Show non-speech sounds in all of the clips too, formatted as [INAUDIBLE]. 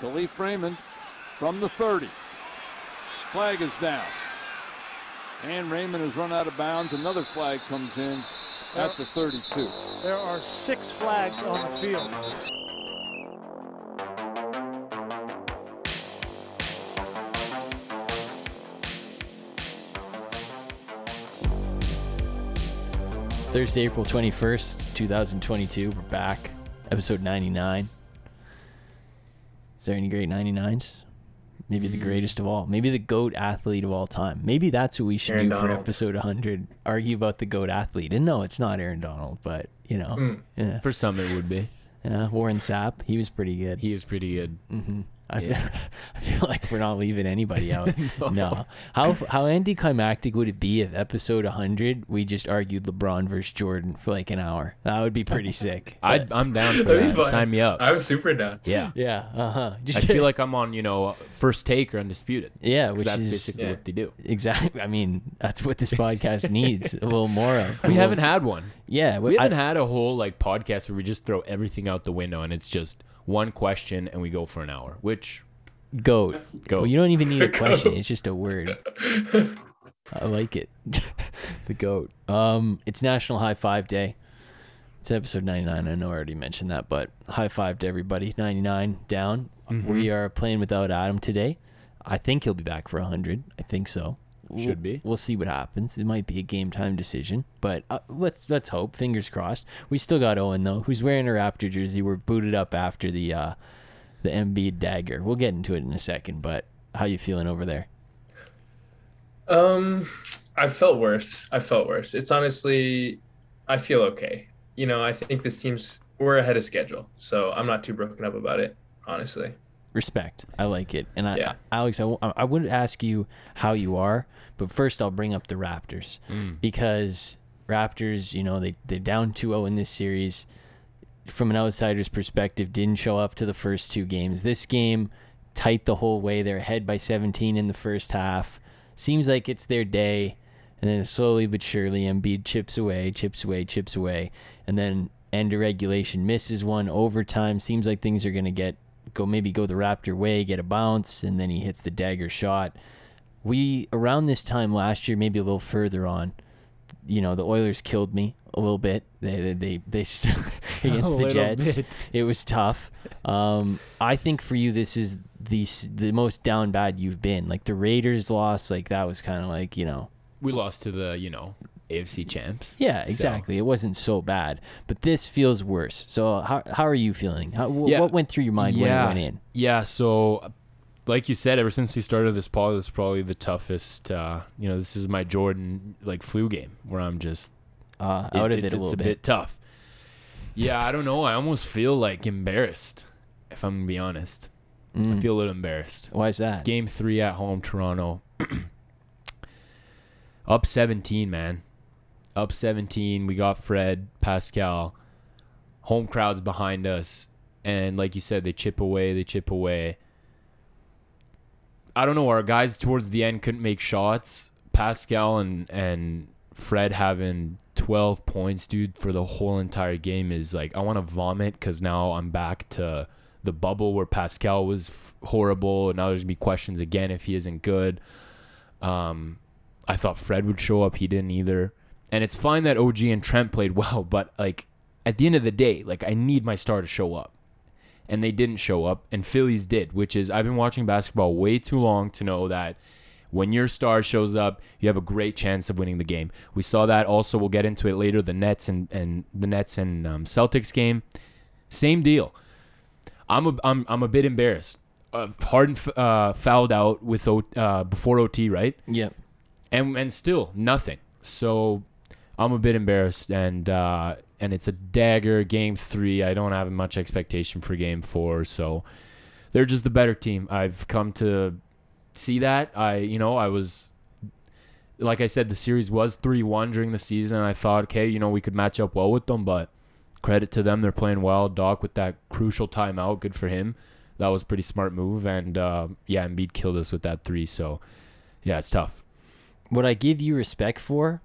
Kalif Raymond from the 30. Flag is down. And Raymond has run out of bounds. Another flag comes in at the 32. There are six flags on the field. Thursday, April 21st, 2022. We're back. Episode 99. Is there any great 99s? Maybe the greatest of all. Maybe the GOAT athlete of all time. Maybe that's what we should Aaron do for episode 100. Argue about the GOAT athlete. And no, it's not Aaron Donald, but, you know. Mm. Yeah. For some, it would be. yeah. Warren Sapp. He was pretty good. He is pretty good. hmm I, Yeah. feel, [LAUGHS] I feel like we're not leaving anybody [LAUGHS] out. no. How how anticlimactic would it be if episode 100 we just argued LeBron versus Jordan for like an hour? That would be pretty sick. [LAUGHS] I, I'm down for That'd that. Sign me up. I was super down. yeah. yeah. Uh huh. I feel like I'm on, you know, first take or undisputed. Yeah, which that's is basically Yeah. what they do. exactly. I mean, that's what this podcast needs a little more of. We haven't had one. Yeah, We I- haven't had a whole like podcast where we just throw everything out the window and it's just one question and we go for an hour. Which goat. [LAUGHS] Goat. Well, you don't even need a [LAUGHS] question. Goat. It's just a word. I like it. [LAUGHS] the goat. Um, it's National High Five Day. It's episode 99. I know I already mentioned that, but high five to everybody. 99 down. We are playing without Adam today. I think he'll be back for 100. I think so. We'll- Should be. We'll see what happens. It might be a game time decision, but uh, let's let's hope. Fingers crossed. We still got Owen though, who's wearing a Raptor jersey. We're booted up after the uh, the Embiid dagger. We'll get into it in a second, but how you feeling over there? Um, I felt worse. I felt worse. It's honestly, I feel okay. You know, I think this team's we're ahead of schedule, so I'm not too broken up about it. Honestly, Respect. I like it. And I, Yeah. Alex, I, w- I would ask you how you are, but first I'll bring up the Raptors mm. because Raptors, you know, they they're down 2-0 in this series. From an outsider's perspective, didn't show up to the first two games. This game, tight the whole way. They're ahead by 17 in the first half. Seems like it's their day. And then slowly but surely, Embiid chips away, chips away, chips away. And then end of regulation misses one. Overtime seems like things are going to get go maybe go the Raptor way, get a bounce, and then he hits the dagger shot. We around this time last year, maybe a little further on, you know, the Oilers killed me a little bit. They they they, they st- [LAUGHS] [LAUGHS] against A the Jets. bit. It was tough. Um, I think for you, this is the the most down bad you've been. Like the Raiders loss, like that was kind of like you know, we lost to the, you know, AFC champs. yeah, So- exactly. It wasn't so bad, but this feels worse. So how how are you feeling? How, wh- Yeah. What went through your mind when Yeah. it went in? Yeah, so like you said, ever since we started this pod, this is probably the toughest. Uh, you know, this is my Jordan like flu game where I'm just Uh, it- out of it's, it a it's little a bit. bit tough. Yeah, I don't know. I almost feel like embarrassed, if I'm gonna be honest. I Mm. feel a little embarrassed. Why is that? Game three at home, Toronto. [CLEARS THROAT] Up 17, man. Up 17. We got Fred, Pascal. Home crowd's behind us. And like you said, they chip away, they chip away. I don't know. Our guys towards the end couldn't make shots. Pascal and, and Fred having 12 points, dude, for the whole entire game is like, I want to vomit because now I'm back to the bubble where Pascal was f- horrible. And now there's to be questions again if he isn't good. Um, I thought Fred would show up. He didn't either. And it's fine that OG and Trent played [LAUGHS] well, but like at the end of the day, like I need my star to show up. And they didn't show up, and Phillies did, which is I've been watching basketball way too long to know that when your star shows up, you have a great chance of winning the game. We saw that also. We'll get into it later. The Nets and, and the Nets and um, Celtics game, same deal. I'm a, I'm, I'm a bit embarrassed. Uh, Harden f- uh, fouled out with o- uh, before OT, right? Yeah. and and still nothing. So I'm a bit embarrassed, and uh, and it's a dagger game three. I don't have much expectation for game four, so they're just the better team. I've come to see that. I you know I was like I said, the series was three one during the season. I thought, okay, you know we could match up well with them, but credit to them, they're playing well. Doc with that crucial timeout, good for him. That was pretty smart move, and uh, yeah, Embiid killed us with that three. So yeah, it's tough. what I give you respect for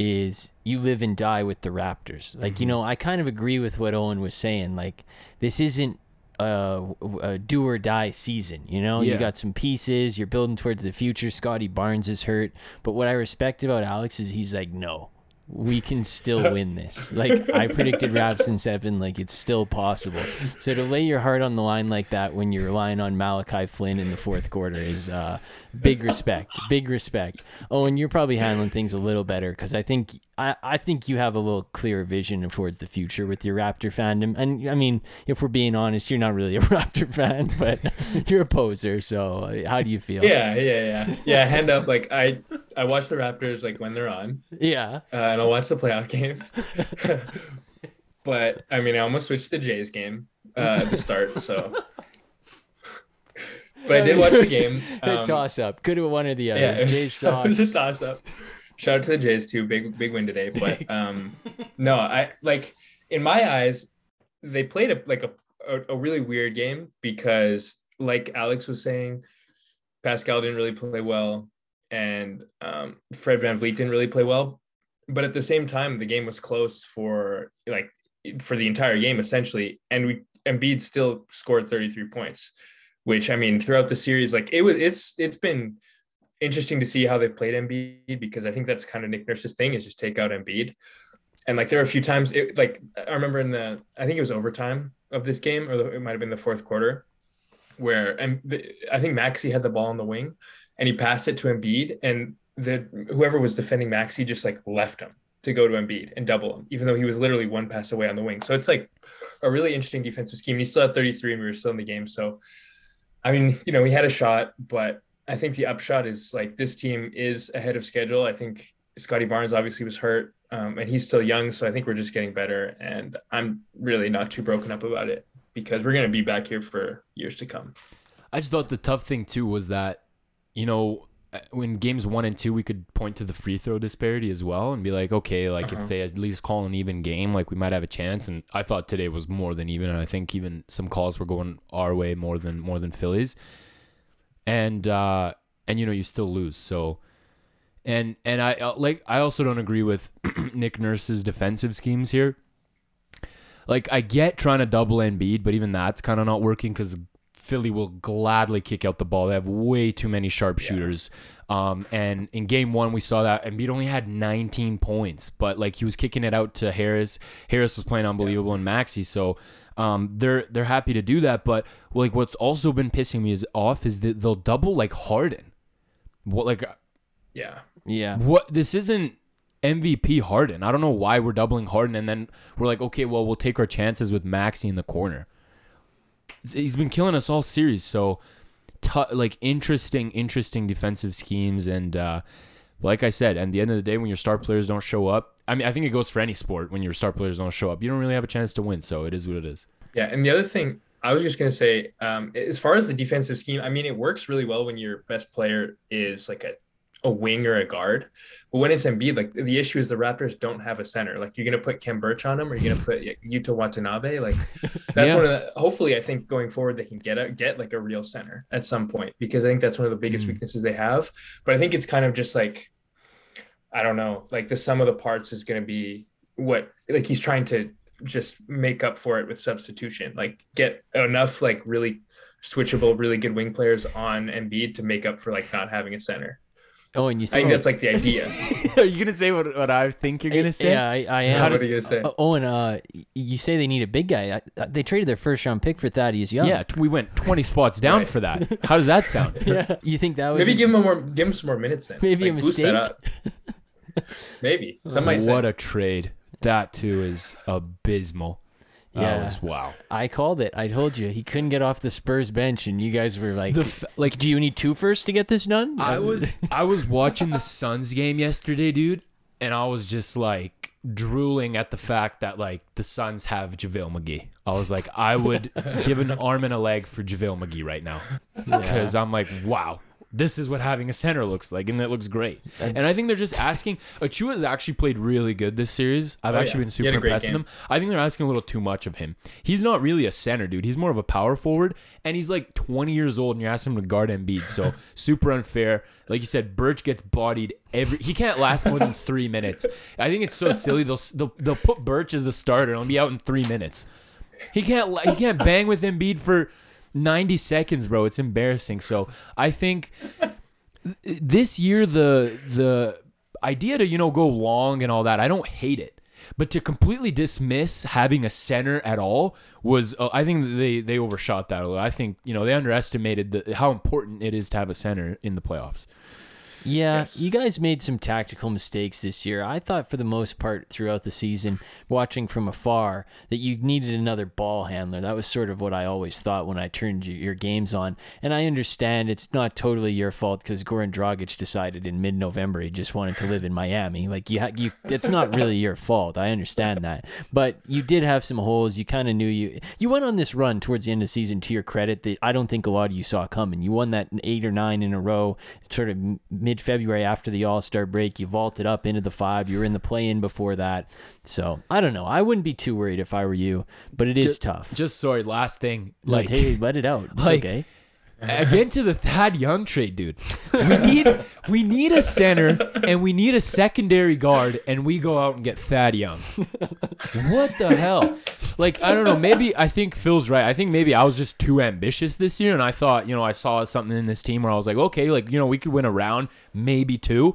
is you live and die with the Raptors. Like, you mm-hmm. know, I kind of agree with what Owen was saying. Like, this isn't a, a do or die season. You know, you got some pieces. You're building towards the future. Scotty Barnes is hurt, but what I respect about Alex is he's like, no, we can still [LAUGHS] win this. Like I predicted Raps [LAUGHS] in seven, like it's still possible. So to lay your heart on the line like that when you're relying on Malachi Flynn in the fourth quarter is uh, big respect. Big respect. Oh, and you're probably handling things a little better because I think I, I think you have a little clearer vision towards the future with your Raptor fandom. And I mean, if we're being honest, you're not really a [LAUGHS] Raptor fan, but you're a poser. So uh, how do you feel? Yeah, yeah, yeah, yeah. Hand up. Like I, I watch the Raptors like when they're on, Yeah. uh, and I'll watch the playoff games. [LAUGHS] [LAUGHS] but I mean, I almost switched to the Jays game uh, at the start. So, [LAUGHS] but I did watch the game. Um, toss up. Could have one or the other. yeah, it was, Jays it was a toss up. Shout out to the Jays too. Big big win today. But um, no, I like in my eyes, they played a like a, a a really weird game because like Alex was saying, Pascal didn't really play well, and um, Fred VanVleet didn't really play well. But at the same time, the game was close for like for the entire game essentially, and we Embiid still scored 33 points, which I mean throughout the series, like it was it's it's been interesting to see how they've played Embiid because I think that's kind of Nick Nurse's thing is just take out Embiid. And like there are a few times, it, like I remember in the I think it was overtime of this game, or the, it might have been the fourth quarter, where and I think Maxey had the ball on the wing, and he passed it to Embiid, and the whoever was defending Maxey just like left him to go to Embiid and double him, even though he was literally one pass away on the wing. So it's like a really interesting defensive scheme. He still had 33, and we were still in the game. So, I mean, you know, we had a shot, but I think the upshot is like this team is ahead of schedule. I think Scotty Barnes obviously was hurt, um, and he's still young, so I think we're just getting better. And I'm really not too broken up about it because we're going to be back here for years to come. I just thought the tough thing too was that, you know, in games one and two, we could point to the free throw disparity as well and be like, okay, like Uh-huh. if they at least call an even game, like we might have a chance. And I thought today was more than even, and I think even some calls were going our way more than more than Phillies. And uh, and you know you still lose, so. And and I uh, like I also don't agree with [CLEARS THROAT] Nick Nurse's defensive schemes here. Like I get trying to double Embiid, but even that's kind of not working because Philly will gladly kick out the ball. They have way too many sharp shooters. Um, and in game one, we saw that Embiid only had 19 points, but like he was kicking it out to Harris. Harris was playing unbelievable and Maxey. So um, they're they're happy to do that. But like what's also been pissing me is off is that they'll double like Harden. What like Yeah. Yeah. what this isn't MVP Harden. I don't know why we're doubling Harden and then we're like, okay, well we'll take our chances with Maxey in the corner. He's been killing us all series, so t- like interesting, interesting defensive schemes and uh, like I said, at the end of the day, when your star players don't show up, I mean, I think it goes for any sport. When your star players don't show up, you don't really have a chance to win. So it is what it is. Yeah, and the other thing I was just gonna say, um, as far as the defensive scheme, I mean, it works really well when your best player is like a, a wing or a guard. But when it's Embiid, like the issue is the Raptors don't have a center. Like you're gonna put Khem Birch on him, or you're gonna put Yuta Watanabe. Like [LAUGHS] that's Yeah. one of the. Hopefully, I think going forward they can get a, get like a real center at some point because I think that's one of the biggest Mm. weaknesses they have. But I think it's kind of just like I don't know, like the sum of the parts is going to be what like he's trying to just make up for it with substitution, like get enough like really switchable, really good wing players on Embiid to make up for like not having a center. Oh, and you say I say think that's like the [LAUGHS] idea. Are you gonna say what, what I think you're gonna say? Yeah, I, I am. How what does- are you gonna say? Uh, Owen, uh, you say they need a big guy. I, they traded their first round pick for Thaddeus Young. Yeah, t- we went 20 spots down Right. for that. How does that sound? [LAUGHS] yeah. You think that was Maybe a- give him a more, give him some more minutes then. Maybe a Like, boost that mistake? up. Maybe somebody. might say. what a trade. That too is abysmal. That Yeah. was wow. I called it. I told you he couldn't get off the Spurs bench, and you guys were like, The f- like "Do you need two first to get this done?" I [LAUGHS] was I was watching the Suns game yesterday, dude, and I was just like drooling at the fact that like the Suns have JaVale McGee. I was like, I would [LAUGHS] give an arm and a leg for JaVale McGee right now. Because I'm like, wow. This is what having a center looks like, and it looks great. and I think they're just [LAUGHS] asking. Achiuwa's actually played really good this series. I've Oh, actually yeah. been super impressed with him. I think they're asking a little too much of him. He's not really a center, dude. He's more of a power forward, and he's like 20 years old, and you're asking him to guard Embiid. So [LAUGHS] super unfair. Like you said, Birch gets bodied every. He can't last more than three minutes. I think it's so [LAUGHS] silly. They'll they'll, they'll put Birch as the starter, and he'll be out in three minutes. He can't he can't bang with Embiid for 90 seconds, bro. It's embarrassing. So I think th- this year the the idea to you know go long and all that, I don't hate it. But to completely dismiss having a center at all was, uh, I think they they overshot that a little. I think you know they underestimated the, how important it is to have a center in the playoffs. Yeah, Yes. you guys made some tactical mistakes this year. I thought for the most part throughout the season, watching from afar, that you needed another ball handler. That was sort of what I always thought when I turned your games on. And I understand it's not totally your fault because Goran Dragic decided in mid-November he just wanted to live in Miami. Like you, ha- you, it's not really your fault. I understand that, but you did have some holes. You kind of knew you. You went on this run towards the end of the season. To your credit, that I don't think a lot of you saw coming. You won that eight or nine in a row, sort of mid February after the All Star break. You vaulted up into the five. You were in the play in before that. So I don't know. I wouldn't be too worried if I were you, but it is Just- tough. Just sorry, last thing. like, hey, let it out. It's [LAUGHS] like- okay. Again to the Thad Young trade, dude. We need we need a center and we need a secondary guard, and we go out and get Thad Young. What the hell? Like I don't know. Maybe I think Phil's right. I think maybe I was just too ambitious this year, and I thought you know I saw something in this team where I was like, okay, like you know we could win a round, maybe two.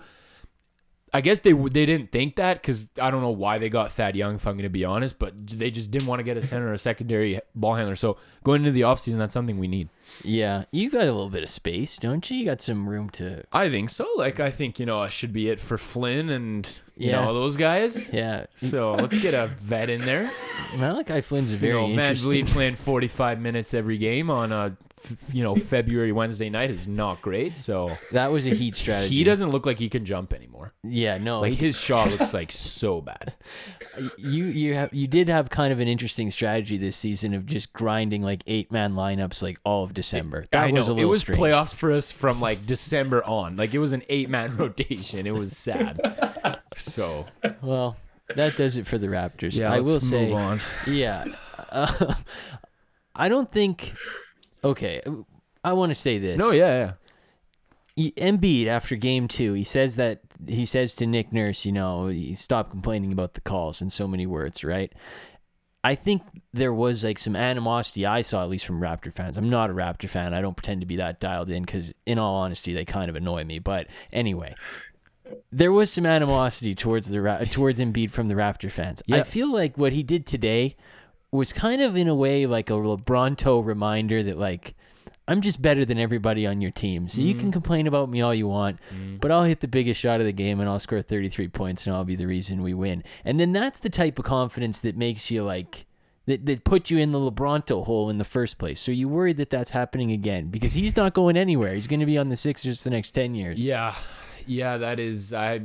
I guess they they didn't think that because I don't know why they got Thad Young, if I'm going to be honest, but they just didn't want to get a center or a secondary ball handler. So going into the offseason, that's something we need. Yeah, you got a little bit of space, don't you? You got some room to. I think so. Like I think you know I should be it for Flynn and you Yeah. know those guys. Yeah, So let's get a vet in there. [LAUGHS] Malachi Flynn's a You very know, Van interesting. Vliet playing 45 minutes every game on a you know February Wednesday night is not great. So That was a heat strategy. he doesn't look like he can jump anymore. Yeah, no. Like his shot looks like so bad. [LAUGHS] you you have you did have kind of an interesting strategy this season of just grinding like eight man lineups like all of December. That I was know. a it was strange. playoffs for us from like December on. Like it was an eight man [LAUGHS] rotation. It was sad. [LAUGHS] So Well, that does it for the Raptors. yeah, I let's will move say, on. [LAUGHS] yeah. Uh, [LAUGHS] I don't think. Okay, I want to say this. No, yeah, yeah. Embiid after game two, he says that he says to Nick Nurse, you know, he stop complaining about the calls in so many words, right? I think there was like some animosity I saw at least from Raptor fans. I'm not a Raptor fan. I don't pretend to be that dialed in because, in all honesty, they kind of annoy me. But anyway, there was some animosity towards the Ra- towards Embiid from the Raptor fans. I feel like what he did today was kind of in a way like a LeBronto reminder that like I'm just better than everybody on your team. So you Mm. can complain about me all you want, but I'll hit the biggest shot of the game and I'll score 33 points and I'll be the reason we win. And then that's the type of confidence that makes you like that, that put you in the LeBronto hole in the first place. So you worried that that's happening again because he's not going anywhere. He's going to be on the Sixers for the next 10 years. Yeah, yeah, that is. I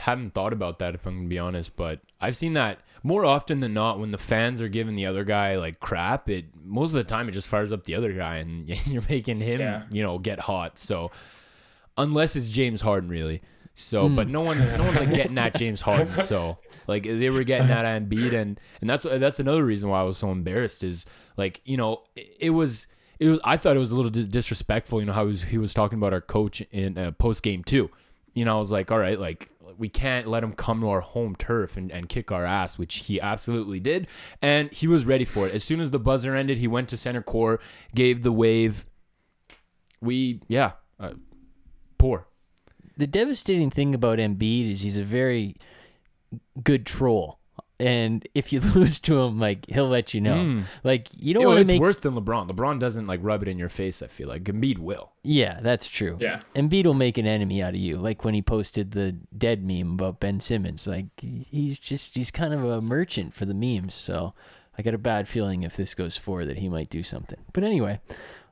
haven't thought about that if I'm gonna be honest, but I've seen that more often than not when the fans are giving the other guy like crap. It most of the time it just fires up the other guy, and [LAUGHS] you're making him, Yeah. you know, get hot. So unless it's James Harden, really. So, but no one's no one's like getting at James Harden. [LAUGHS] So like they were getting at Embiid, and and that's that's another reason why I was so embarrassed is like you know it, it was. It was, I thought it was a little disrespectful, you know, how he was, he was talking about our coach in uh, post game too. You know, I was like, all right, like we can't let him come to our home turf and, and kick our ass, which he absolutely did. And he was ready for it. As soon as the buzzer ended, he went to center core, gave the wave. We, yeah, uh, poor. the devastating thing about Embiid is he's a very good troll. And if you [LAUGHS] lose to him, like he'll let you know. Mm. Like you don't You know, want to it's make. worse than LeBron. LeBron doesn't like rub it in your face. I feel like Embiid will. Yeah, that's true. Yeah. Embiid will make an enemy out of you, like when he posted the dead meme about Ben Simmons. Like he's just he's kind of a merchant for the memes. So I got a bad feeling if this goes forward that he might do something. But anyway,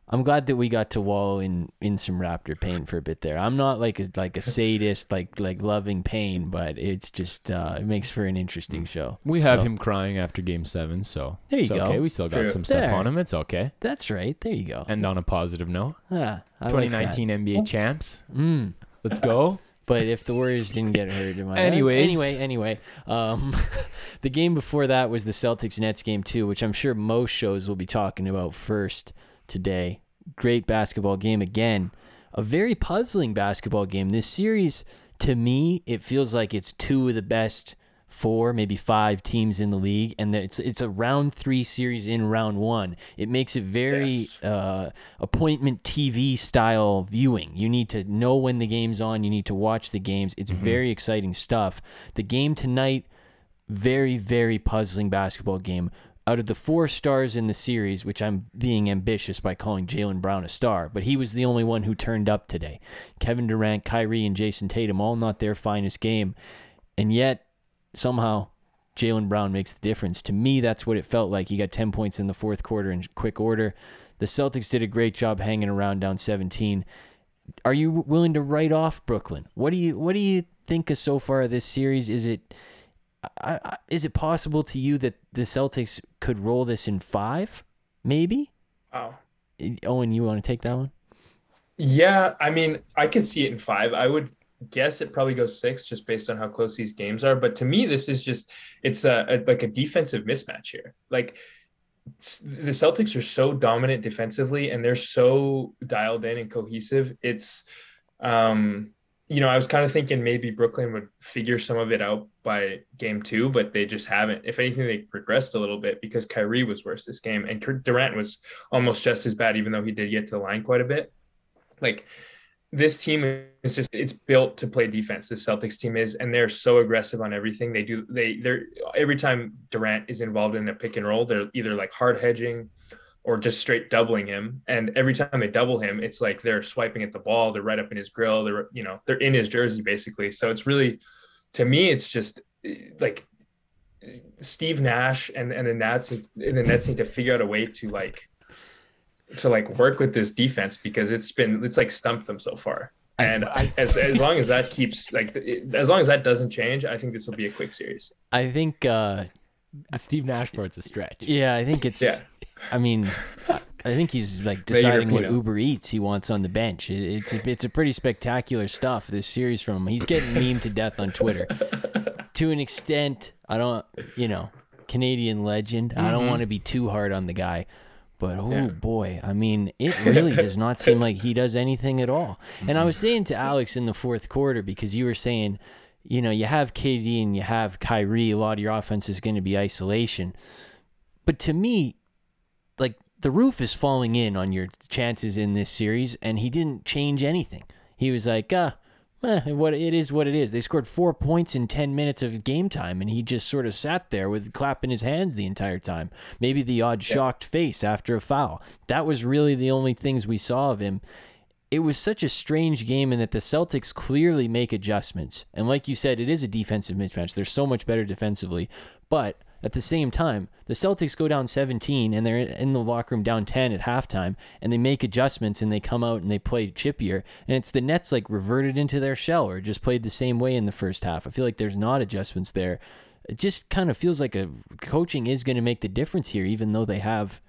I'm glad that we got to wallow in in some Raptor pain for a bit there. I'm not like a like a sadist, like like loving pain, but it's just uh, it makes for an interesting show. We have So, him crying after Game Seven, so There you it's go. okay. We still got True. some stuff There. on him. It's okay. That's right. There you go. And on a positive note, Ah, I like 2019 NBA champs. Mm. Let's go. [LAUGHS] But if the Warriors didn't get hurt, am I? Anyways. anyway, anyway, um, [LAUGHS] the game before that was the Celtics Nets game too, which I'm sure most shows will be talking about first today. Great basketball game again, a very puzzling basketball game. This series, to me, it feels like it's two of the best four, maybe five teams in the league, and it's it's a round three series in round one. It makes it very Yes. uh, appointment TV style viewing. You need to know when the game's on. You need to watch the games. It's very exciting stuff. The game tonight, very very puzzling basketball game. Out of the four stars in the series, which I'm being ambitious by calling Jaylen Brown a star, but he was the only one who turned up today. Kevin Durant, Kyrie, and Jayson Tatum all not their finest game, and yet somehow Jaylen Brown makes the difference. To me, that's what it felt like. He got 10 points in the fourth quarter in quick order. The Celtics did a great job hanging around down 17. Are you willing to write off Brooklyn? What do you What do you think of so far of this series? Is it I, I, is it possible to you that the Celtics could roll this in five? Maybe. Wow. Owen, you want to take that one? Yeah, I mean, I could see it in five. I would guess it probably goes six just based on how close these games are. But to me, this is just it's a, a like a defensive mismatch here. Like the Celtics are so dominant defensively and they're so dialed in and cohesive. It's um you know, I was kind of thinking maybe Brooklyn would figure some of it out by game two, but they just haven't. If anything, they progressed a little bit because Kyrie was worse this game and Durant was almost just as bad, even though he did get to the line quite a bit. Like this team is just it's built to play defense The celtics team is and they're so aggressive on everything. They do they they're every time durant is involved in a pick and roll they're either like hard hedging or just straight doubling him. And every time they double him it's like they're swiping at the ball they're right up in his grill they're you know they're in his jersey basically. So it's really to me it's just eh, like steve nash and and the nets and the nets need to figure out a way to like to like work with this defense because it's been it's like stumped them so far. And as as long as that keeps like it- as long as that doesn't change, I think this will be a quick series. I think. uh The Steve Nash part's a stretch. Yeah, I think it's. Yeah. I mean, [LAUGHS] I think he's like deciding what Uber Eats he wants on the bench. It- It's a, it's a pretty spectacular stuff. This series from him. He's getting meme to death on Twitter. [LAUGHS] to an extent, I don't. You know, Canadian legend. I don't want to be too hard on the guy. But oh Yeah. boy, I mean, it really does not seem like he does anything at all. And I was saying to Alex in the fourth quarter because you were saying, you know, you have KD and you have Kyrie. A lot of your offense is going to be isolation. But to me, like the roof is falling in on your chances in this series, and he didn't change anything. He was like, uh, eh, what it is, what it is. They scored four points in ten minutes of game time, and he just sort of sat there with clapping his hands the entire time. Maybe the odd shocked face after a foul. That was really the only things we saw of him. It was such a strange game in that the Celtics clearly make adjustments. And like you said, it is a defensive mismatch. They're so much better defensively. But at the same time, the Celtics go down 17 and they're in the locker room down 10 at halftime and they make adjustments and they come out and they play chippier. And it's the Nets like reverted into their shell or just played the same way in the first half. I feel like there's not adjustments there. It just kind of feels like a coaching is going to make the difference here, even though they have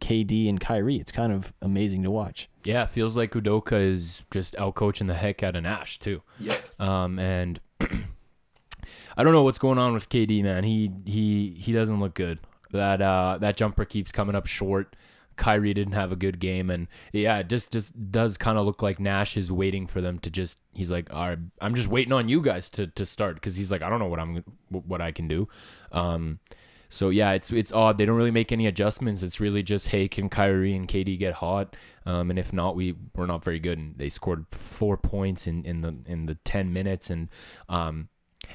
KD and Kyrie. It's kind of amazing to watch. Yeah, it feels like Udoka is just out coaching the heck out of Nash too. Yeah. Um, and [CLEARS THROAT] I don't know what's going on with KD, man. He he he doesn't look good. That uh that jumper keeps coming up short. Kyrie didn't have a good game, and yeah, it just just does kind of look like Nash is waiting for them to just. He's like, all right, I'm just waiting on you guys to to start because he's like, I don't know what I'm what I can do. Um, so yeah, it's it's odd. They don't really make any adjustments. It's really just hey, can Kyrie and KD get hot? Um, and if not, we we're not very good. And they scored four points in, in the in the ten minutes, and um,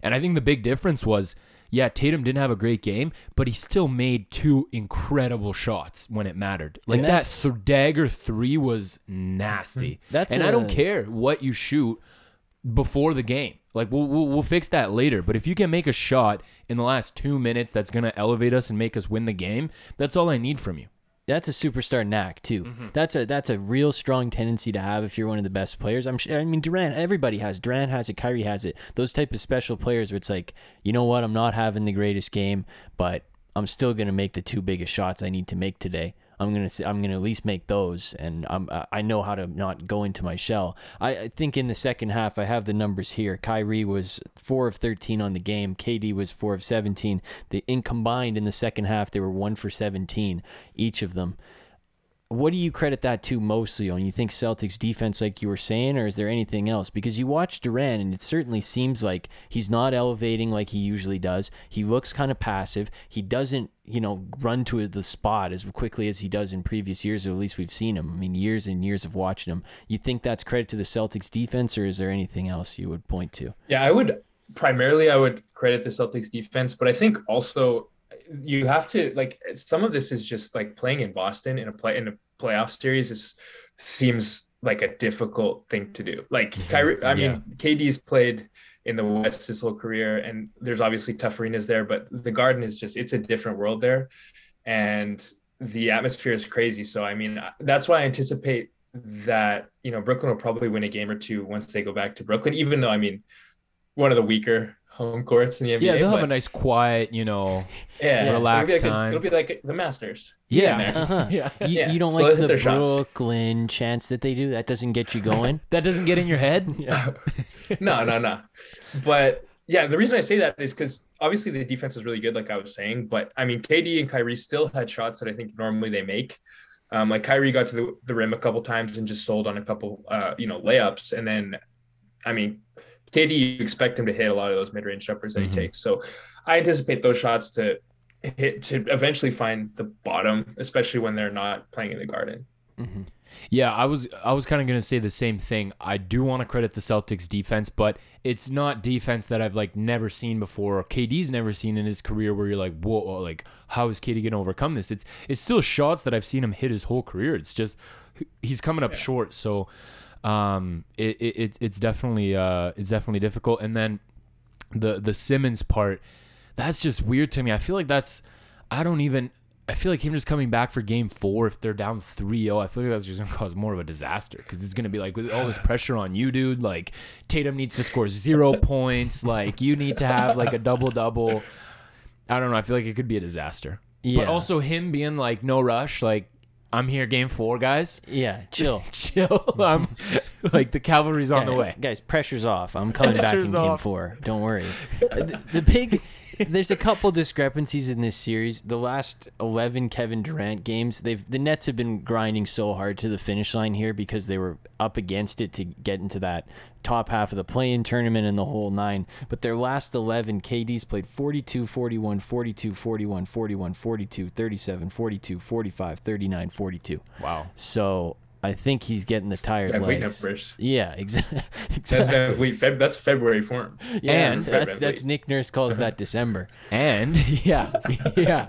and I think the big difference was yeah, Tatum didn't have a great game, but he still made two incredible shots when it mattered. Like And that th- dagger three was nasty. Mm-hmm. That's and I don't care what you shoot before the game. Like we'll, we'll we'll fix that later. But if you can make a shot in the last two minutes that's gonna elevate us and make us win the game, that's all I need from you. That's a superstar knack too. Mm-hmm. That's a that's a real strong tendency to have if you're one of the best players. I'm sure. I mean, Durant. Everybody has. Durant has it. Kyrie has it. Those type of special players where it's like, you know what? I'm not having the greatest game, but I'm still gonna make the two biggest shots I need to make today. I'm gonna I'm gonna at least make those, and I'm I- I know how to not go into my shell. I, I think in the second half I have the numbers here. Kyrie was four of 13 on the game. KD was four of 17. The in combined in the second half they were one for 17 each of them what do you credit that to mostly on? You think Celtics defense, like you were saying, or is there anything else? Because you watch Durant, and it certainly seems like he's not elevating like he usually does. He looks kind of passive. He doesn't, you know, run to the spot as quickly as he does in previous years, or at least we've seen him. I mean, years and years of watching him. You think that's credit to the Celtics defense, or is there anything else you would point to? Yeah, I would primarily I would credit the Celtics defense, but I think also you have to like some of this is just like playing in Boston in a play in a playoff series is seems like a difficult thing to do. Like Kyrie, I mean, KD's played in the West his whole career, and there's obviously tough arenas there, but the Garden is just it's a different world there, and the atmosphere is crazy. So I mean, that's why I anticipate that you know Brooklyn will probably win a game or two once they go back to Brooklyn. Even though I mean, one of the weaker home courts in the NBA. Yeah, they'll but, have a nice, quiet, you know, yeah, relaxed it'll like time. A, it'll be like the Masters. yeah. Uh-huh. [LAUGHS] yeah. You, Yeah, you don't so like hit the their shots. Brooklyn chants that they do? That doesn't get you going? [LAUGHS] That doesn't get in your head. [LAUGHS] no, no, no. But yeah, the reason I say that is because obviously the defense is really good, like I was saying. But I mean, KD and Kyrie still had shots that I think normally they make. Um, like Kyrie got to the, the rim a couple times and just sold on a couple, uh, you know, layups. And then, I mean, KD, you expect him to hit a lot of those mid range jumpers that Mhm. he takes. So I anticipate those shots to hit to eventually find the bottom, especially when they're not playing in the Garden. hmm Yeah, I was I was kind of gonna say the same thing. I do want to credit the Celtics defense, but it's not defense that I've like never seen before. Or KD's never seen in his career where you're like, whoa, like how is KD gonna overcome this? It's it's still shots that I've seen him hit his whole career. It's just he's coming up short. So um, it, it it- it's definitely uh it's definitely difficult. And then the the Simmons part, that's just weird to me. I feel like that's I don't even I feel like him just coming back for game four if they're down 3-0, I feel like that's just gonna [LAUGHS] cause more of a disaster because it's gonna be like with all this [SIGHS] pressure on you, dude. Like Tatum needs to score zero [LAUGHS] points. Like you need to have like a double double. I don't know. I feel like it could be a disaster. Yeah. But also him being like no rush, like I'm here game four, guys. Yeah, [LAUGHS] chill. Chill. I'm like the cavalry's on the way. Guys, pressure's off. I'm coming back in Pressure's game four. Don't worry. [LAUGHS] the, the big, [LAUGHS] there's a couple discrepancies in this series. The last 11 Kevin Durant games, they've the Nets have been grinding so hard to the finish line here because they were up against it to get into that top half of the play-in tournament and the whole nine. But their last 11, KD's played 42, 41, 42, 41, 41, 42, 37, 42, 45, 39, 42. Wow. So I think he's getting the tired VanVleet legs. numbers. Yeah, [LAUGHS] exactly. That's exactly. VanVleet. Feb, that's February form. Yeah, And- that's Fred that's VanVleet. Nick Nurse calls that [LAUGHS] December. And [LAUGHS] yeah, yeah.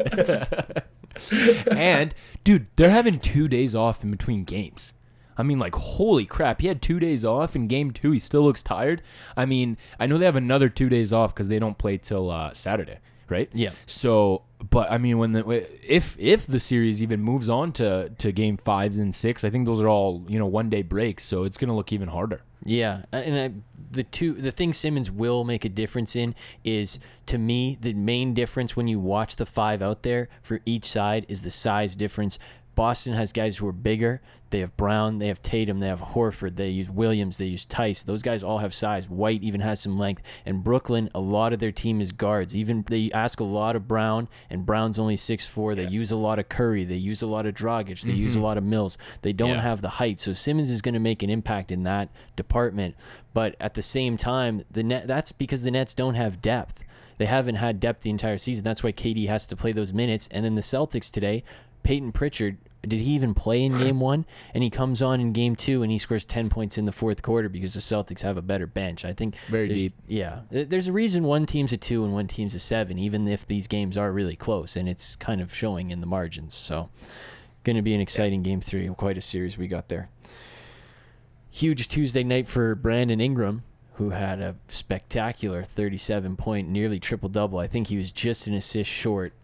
and dude, they're having two days off in between games. I mean, like, holy crap! He had two days off in game two. He still looks tired. I mean, I know they have another two days off because they don't play till uh, Saturday, right? Yeah. So, but I mean, when the if if the series even moves on to to game fives and six, I think those are all you know one day breaks. So it's gonna look even harder. Yeah, uh, and I, the two the thing Simmons will make a difference in is to me the main difference when you watch the five out there for each side is the size difference. Boston has guys who are bigger. They have Brown, they have Tatum, they have Horford, they use Williams, they use Theis. Those guys all have size. White even has some length. And Brooklyn, a lot of their team is guards. Even they ask a lot of Brown, and Brown's only 6'4". They use a lot of Curry. They use a lot of Dragic. They use a mm-hmm. lot of Mills. They don't Yeah. have the height. So Simmons is going to make an impact in that department. But at the same time, the net that's because the Nets don't have depth. They haven't had depth the entire season. That's why KD has to play those minutes. And then the Celtics today, Payton Pritchard, did he even play in game one? And he comes on in game two and he scores 10 points in the fourth quarter because the Celtics have a better bench. I think Very deep. Yeah. There's a reason one team's a two and one team's a seven, even if these games are really close. And it's kind of showing in the margins. So, going to be an exciting game three. and Quite a series we got there. Huge Tuesday night for Brandon Ingram, who had a spectacular 37 point, nearly triple double. I think he was just an assist short.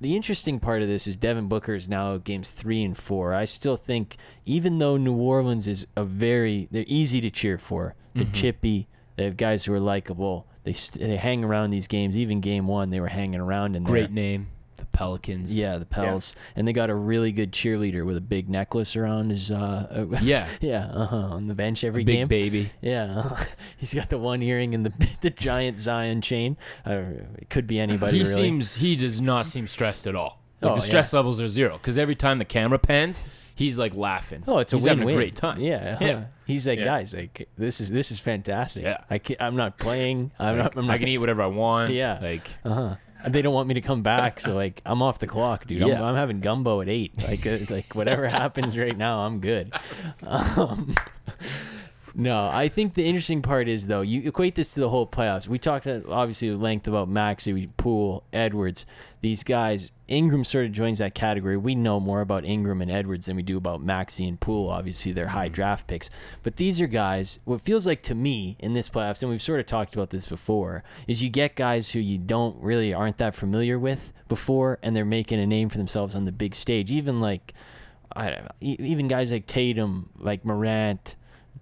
The interesting part of this is Devin Booker is now games three and four. I still think, even though New Orleans is a very, they're easy to cheer for. They're Mhm. chippy. They have guys who are likable. They st- they hang around these games. Even game one, they were hanging around in there. Great name, Pelicans. Yeah, the Pels, and they got a really good cheerleader with a big necklace around his. Uh, [LAUGHS] yeah. yeah, uh-huh, on the bench every A big game. baby. Yeah, [LAUGHS] he's got the one earring and the [LAUGHS] the giant Zion chain. I it could be anybody. He really. seems he does not seem stressed at all. Like Oh, the stress yeah. levels are zero because every time the camera pans, he's like laughing. Oh, it's a he's win-win. having a great time. Yeah, Yeah. uh-huh. He's like, Yeah. guys, like this is this is fantastic. Yeah. I can, I'm not playing. I'm Like, not. I'm not I can eat whatever I want. Yeah. like Uh huh. They don't want me to come back, so like I'm off the clock, dude. I'm, I'm having gumbo at eight. Like uh, like whatever [LAUGHS] happens right now, I'm good. Um, no, I think the interesting part is though you equate this to the whole playoffs. We talked uh, obviously at length about Maxey, Poole, Edwards. These guys, Ingram sort of joins that category. We know more about Ingram and Edwards than we do about Maxey and Poole. Obviously, they're high mm-hmm. draft picks, but these are guys. What feels like to me in this playoffs, and we've sort of talked about this before, is you get guys who you don't really aren't that familiar with before, and they're making a name for themselves on the big stage. Even like I don't know, even guys like Tatum, like Morant,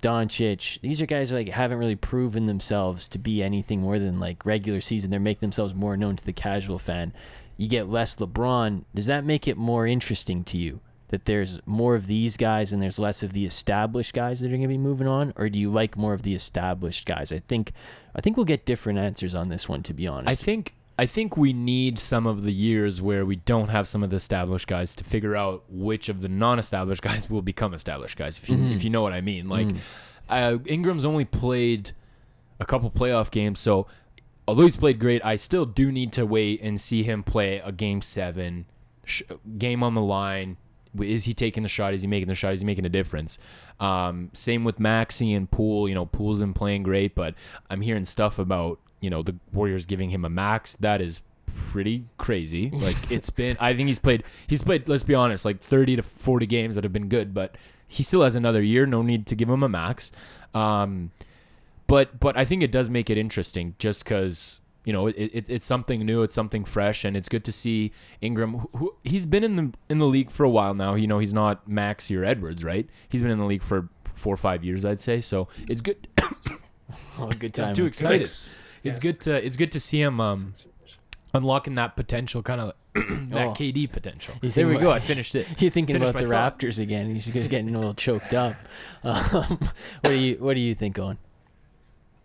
Doncic. These are guys who like haven't really proven themselves to be anything more than like regular season. They're making themselves more known to the casual fan. You get less LeBron. Does that make it more interesting to you that there's more of these guys and there's less of the established guys that are going to be moving on, or do you like more of the established guys? I think, I think we'll get different answers on this one. To be honest, I think I think we need some of the years where we don't have some of the established guys to figure out which of the non-established [LAUGHS] guys will become established guys. If you Mhm. if you know what I mean, like Mm. uh, Ingram's only played a couple playoff games, so although he's played great, I still do need to wait and see him play a game seven, sh- game on the line. Is he taking the shot? Is he making the shot? Is he making a difference? Um, same with Maxey and Poole. You know, Poole's been playing great, but I'm hearing stuff about you know the Warriors giving him a max. That is pretty crazy. [LAUGHS] Like it's been. I think he's played. He's played. Let's be honest, like 30 to 40 games that have been good, but he still has another year. No need to give him a max. Um, but but I think it does make it interesting just because you know it, it, it's something new, it's something fresh, and it's good to see Ingram. Who, who he's been in the in the league for a while now. You know he's not Max or Edwards, right? He's been in the league for four or five years, I'd say. So it's good. [COUGHS] oh, good time. I'm too excited. Nice. It's good to it's good to see him um, unlocking that potential, kind of [CLEARS THROAT] that Oh. KD potential. You There we go. I finished it. [LAUGHS] You're thinking Finish about the thought. Raptors again. He's just getting a little choked up. [LAUGHS] Um, what do you What do you think, Owen?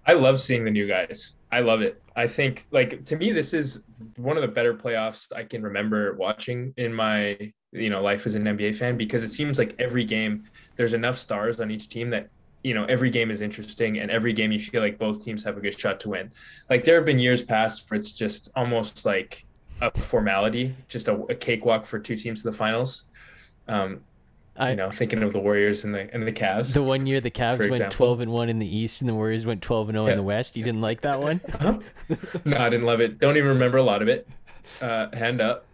I love seeing the new guys. I love it. I think like to me this is one of the better playoffs I can remember watching in my you know life as an NBA fan because it seems like every game there's enough stars on each team that you know every game is interesting and every game you feel like both teams have a good shot to win. Like there have been years past where it's just almost like a formality, just a, a cakewalk for two teams to the finals. Um, I, you know, thinking of the Warriors and the and the Cavs. the one year the Cavs went example. 12 and one in the East and the Warriors went 12 and 0 in the West. You didn't like that one? [LAUGHS] Huh? no, I didn't love it. Don't even remember a lot of it. Uh, hand up.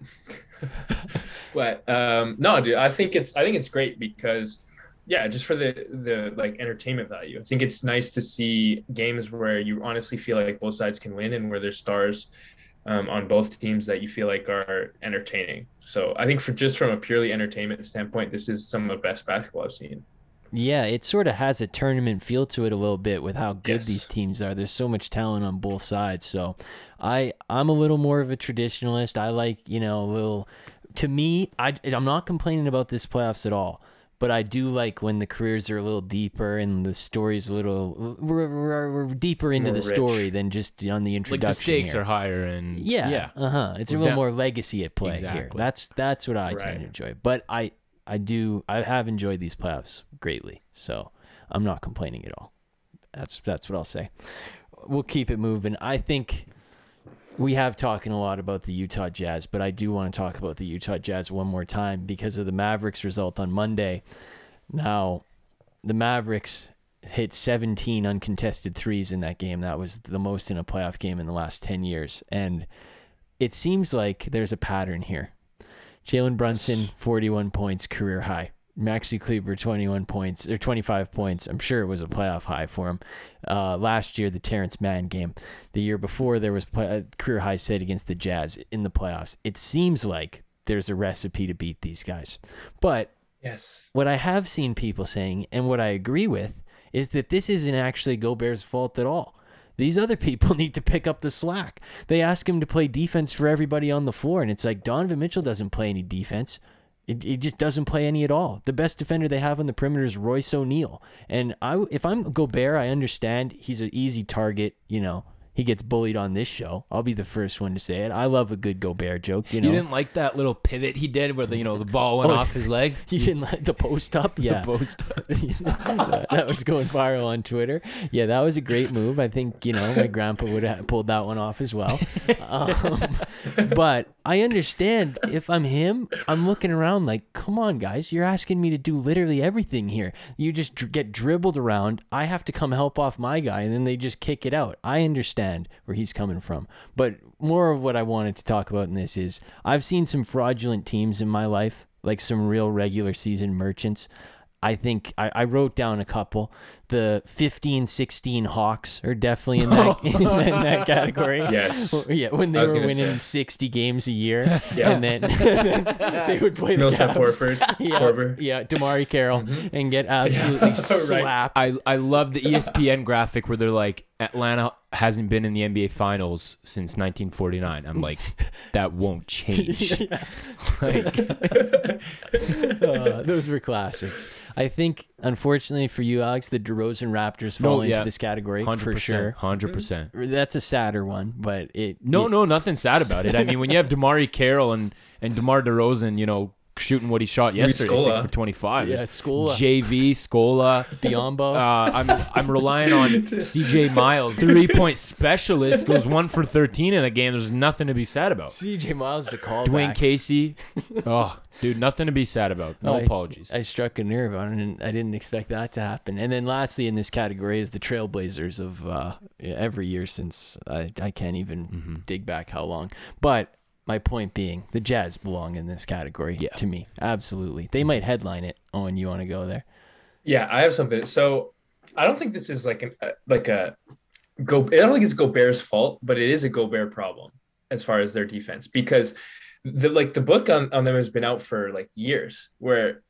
[LAUGHS] but um, no, dude, I think it's I think it's great because yeah, just for the the like entertainment value. I think it's nice to see games where you honestly feel like both sides can win and where there's stars um, on both teams that you feel like are entertaining. So I think for just from a purely entertainment standpoint, this is some of the best basketball I've seen. Yeah, it sort of has a tournament feel to it a little bit with how good Yes. these teams are. There's so much talent on both sides. So, I I'm a little more of a traditionalist. I like you know a little. To me, I I'm not complaining about this playoffs at all. But I do like when the careers are a little deeper and the story's a little we're, we're, we're deeper into More the rich. story than just on the introduction. Like introduction. the stakes here. are higher, and Yeah. yeah. Uh huh. It's a We're little down- more legacy at play here. Exactly. That's that's what I tend Right. to enjoy. But I I do I have enjoyed these playoffs greatly. So I'm not complaining at all. That's that's what I'll say. We'll keep it moving. I think we have talking a lot about the Utah Jazz, but I do want to talk about the Utah Jazz one more time because of the Mavericks result on Monday. Now, the Mavericks hit 17 uncontested threes in that game. That was the most in a playoff game in the last 10 years. And it seems like there's a pattern here. Jalen Brunson, 41 points, career high. Maxi Kleber, 21 points, or 25 points. I'm sure it was a playoff high for him. Uh, last year, the Terrence Mann game. The year before, there was play, uh, career high set against the Jazz in the playoffs. It seems like there's a recipe to beat these guys. But Yes. what I have seen people saying, and what I agree with, is that this isn't actually Gobert's fault at all. These other [LAUGHS] people need to pick up the slack. They ask him to play defense for everybody on the floor, and it's like Donovan Mitchell doesn't play any defense. It, it just doesn't play any at all. The best defender they have on the perimeter is Royce O'Neale. And I, if I'm Gobert, I understand he's an easy target. You know, He gets bullied on this show. I'll be the first one to say it. I love a good Gobert joke. You know, You didn't like that little pivot he did where the you know the ball went Oh, off his leg. [LAUGHS] You didn't like the post up? Yeah. The post. [LAUGHS] that that was going viral on Twitter. Yeah, that was a great move. I think, you know, my grandpa would have pulled that one off as well. Um, but I understand if I'm him, I'm looking around like, come on, guys, you're asking me to do literally everything here. You just dr- get dribbled around. I have to come help off my guy, and then they just kick it out. I understand where he's coming from. But more of what I wanted to talk about in this is I've seen some fraudulent teams in my life, like some real regular season merchants. I think I, I wrote down a couple. The 15 16 Hawks are definitely in that, [LAUGHS] in that, in that category. Yes. [LAUGHS] Yeah, when they were winning say. 60 games a year. Yeah. And then [LAUGHS] they would play the Millsap Cavs. Horford, Yeah, Korver. yeah, DeMarre Carroll, Mm-hmm. and get absolutely Right. slapped. I I love the ESPN graphic where they're like Atlanta hasn't been in the NBA Finals since 1949. I'm like, that won't change. like, Uh, those were classics. I think, unfortunately for you, Alex, the DeRozan Raptors fall No, into this category hundred for sure. percent, hundred percent. That's a sadder one, but it No, it- no, nothing sad about it. I mean, when you have DeMarre Carroll and and DeMar DeRozan, you know, shooting what he shot yesterday, six for 25. Yeah, Scola. JV, Scola. Biyombo. Uh, I'm I'm relying on CJ Miles, three point specialist, goes one for 13 in a game. There's nothing to be sad about. CJ Miles is a call. Dwane Casey, [LAUGHS] oh, dude, nothing to be sad about. No I- apologies. I struck a nerve. I didn't. I didn't expect that to happen. And then lastly, in this category is the Trailblazers of uh, every year since I I can't even Mm-hmm. dig back how long. But my point being, the Jazz belong in this category Yeah. to me. Absolutely, they might headline it. Owen, you want to go there? Yeah, I have something. So I don't think this is like an uh, like a go. I don't think it's Gobert's fault, but it is a Gobert problem as far as their defense because the like the book on, on them has been out for like years where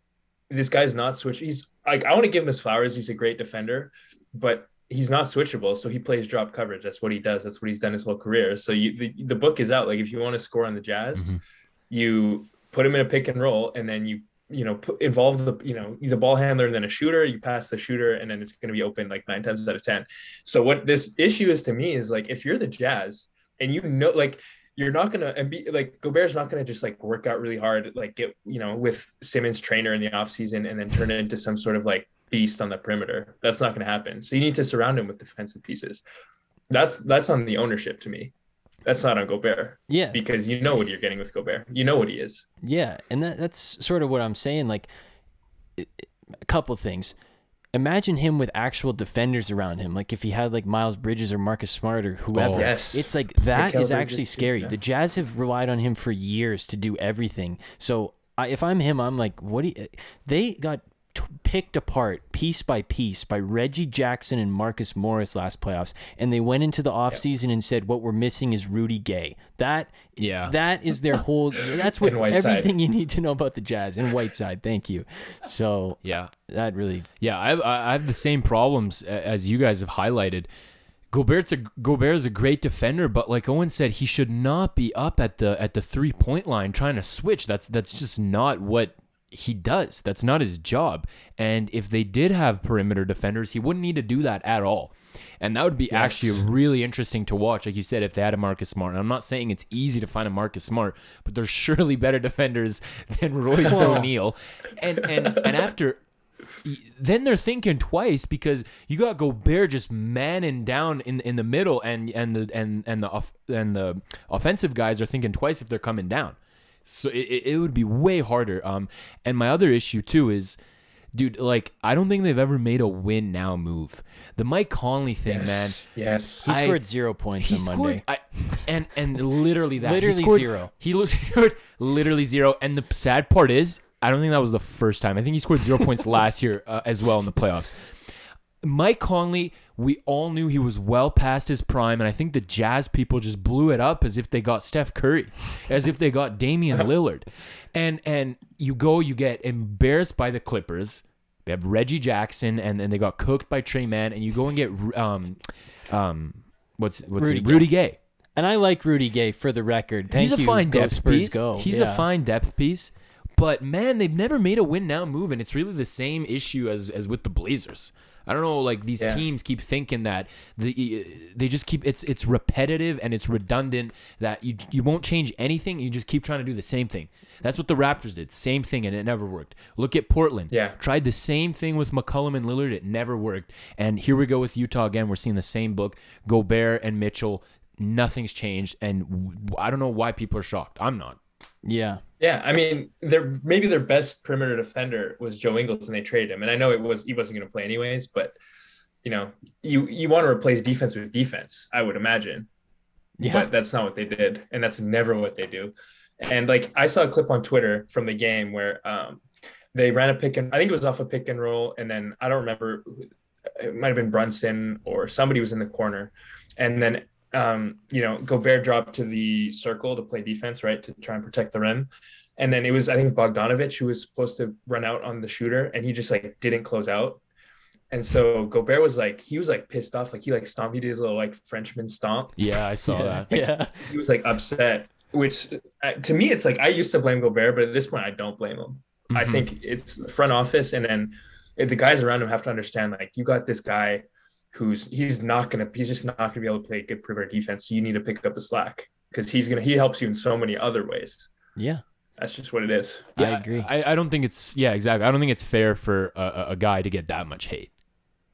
this guy's not switch. He's like I want to give him his flowers. He's a great defender, but he's not switchable. So he plays drop coverage. That's what he does. That's what he's done his whole career. So you the, the book is out. Like if you want to score on the Jazz, Mhm. you put him in a pick and roll, and then you you know put, involve the you know the ball handler and then a shooter. You pass the shooter, and then it's going to be open like nine times out of ten. So what this issue is to me is like if you're the Jazz and you know like you're not gonna and be like Gobert's not gonna just like work out really hard, like get you know with Simmons trainer in the offseason and then turn it into some sort of like beast on the perimeter. That's not gonna happen. So you need to surround him with defensive pieces. That's that's on the ownership to me. That's not on Gobert Yeah, because you know what you're getting with Gobert. You know what he is. Yeah, and that, that's sort of what I'm saying. Like, it- a couple things. Imagine him with actual defenders around him. Like if he had like Miles Bridges or Marcus Smart or whoever. Oh. Yes. It's like that is actually Bridges, scary. yeah. The Jazz have relied on him for years to do everything. So I, if I'm him, I'm like, what do you, they got t- picked apart piece by piece by Reggie Jackson and Marcus Morris last playoffs, and they went into the offseason and said, what we're missing is Rudy Gay. That Yeah. that is their whole. [LAUGHS] That's what everything you need to know about the Jazz and Whiteside. Thank you. So yeah. that really Yeah, I have, I have the same problems as you guys have highlighted. Gobert's a Gobert is a great defender, but like Owen said, he should not be up at the at the three point line trying to switch. That's that's just not what he does. That's not his job. And if they did have perimeter defenders, he wouldn't need to do that at all. And that would be actually really interesting to watch. Like you said, if they had a Marcus Smart. And I'm not saying it's easy to find a Marcus Smart, but there's [LAUGHS] surely better defenders than Royce O'Neale. And and and after then they're thinking twice because you got Gobert just manning down in in the middle, and and the and and the off, and the offensive guys are thinking twice if they're coming down. So it, it it would be way harder. Um, and my other issue too is, dude, like I don't think they've ever made a win now move. The Mike Conley thing, man. Yes. Yes. he I- scored zero points He on scored, Monday. I, and and literally that. He Literally scored- zero. He [LAUGHS] scored literally zero. And the sad part is, I don't think that was the first time. I think he scored zero points [LAUGHS] last year uh, as well in the playoffs. Mike Conley, we all knew he was well past his prime, and I think the Jazz people just blew it up as if they got Steph Curry, as if they got Damian [LAUGHS] Lillard, and and you go, you get embarrassed by the Clippers. They have Reggie Jackson, and then they got cooked by Trey Mann, and you go and get um, um, what's what's Rudy Rudy, Gay. Gay. and I like Rudy Gay for the record. Thank He's a you. fine Go depth Spurs piece. Go. He's Yeah. a fine depth piece, But man, they've never made a win now move, and it's really the same issue as as with the Blazers. I don't know, like these Yeah. teams keep thinking that the they just keep it's it's repetitive and it's redundant that you you won't change anything. You just keep trying to do the same thing. That's what the Raptors did, same thing, and it never worked. Look at Portland. Yeah. tried the same thing with McCollum and Lillard. It never worked. And here we go with Utah again. We're seeing the same book. Gobert and Mitchell. Nothing's changed, and I don't know why people are shocked. I'm not. Yeah. Yeah, I mean, their maybe their best perimeter defender was Joe Ingles, and they traded him. And I know it was he wasn't going to play anyways, but you know, you you want to replace defense with defense, I would imagine. Yeah. But that's not what they did, and that's never what they do. And like I saw a clip on Twitter from the game where um, they ran a pick and I think it was off a pick and roll, and then I don't remember. It might have been Brunson or somebody was in the corner, and then um, you know Gobert dropped to the circle to play defense, right, to try and protect the rim. And then it was I think Bogdanovic who was supposed to run out on the shooter, and he just like didn't close out. And so Gobert was like he was like pissed off, like he like stomped, he did his little like Frenchman stomp, Yeah, I saw that. Yeah. he was like upset which uh, to me it's like i used to blame gobert but at this point i don't blame him i Mhm. think it's the front office and then the guys around him have to understand like you got this guy who's he's not gonna he's just not gonna be able to play good perimeter defense so you need to pick up the slack because he's gonna he helps you in so many other ways Yeah. that's just what it is Yeah, I agree. I, I don't think it's yeah exactly. I don't think it's fair for a, a- a guy to get that much hate.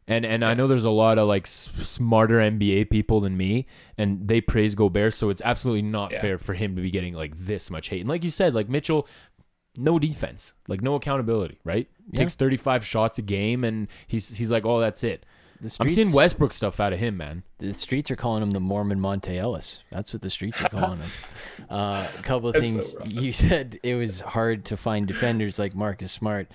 And and I know there's a lot of like s- smarter NBA people than me, and they praise Gobert, so it's absolutely not Yeah. fair for him to be getting like this much hate. And like you said, like Mitchell, no defense, like no accountability, right? Yeah. Takes 35 shots a game, and he's he's like, oh, that's it. The I'm seeing Westbrook stuff out of him, man. The streets are calling him the Mormon Monta Ellis. That's what the streets are calling him. [LAUGHS] Uh, a couple of That's things. so you said it was hard to find defenders like Marcus Smart.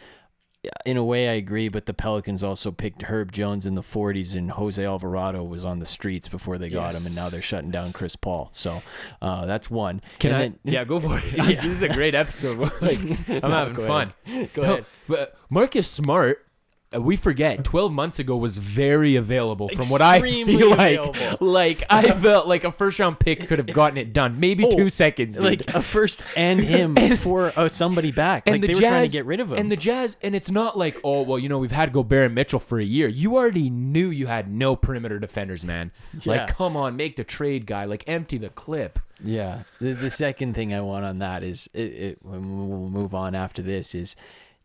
In a way, I agree, but the Pelicans also picked Herb Jones in the 40s, and Jose Alvarado was on the streets before they got him, and now they're shutting down Chris Paul. So uh, that's one. Can And I? then- [LAUGHS] yeah, go for it. Yeah. [LAUGHS] this is a great episode. like I'm having go fun. ahead. Go No, ahead. But Marcus Smart, uh, we forget, 12 months ago was very available. From what I Extremely [LAUGHS] feel like, available. like I [LAUGHS] felt like a first round pick could have gotten it done. Maybe Oh, two seconds. dude. Like a first and him [LAUGHS] before uh, somebody back. Like they were trying to get rid of him. And the Jazz, and it's not like, oh, well, you know, we've had Gobert and Mitchell for a year. You already knew you had no perimeter defenders, man. Yeah. Like, come on, make the trade, guy. Like, empty the clip. Yeah. The, the second thing I want on that is it, it, when we'll move on after this is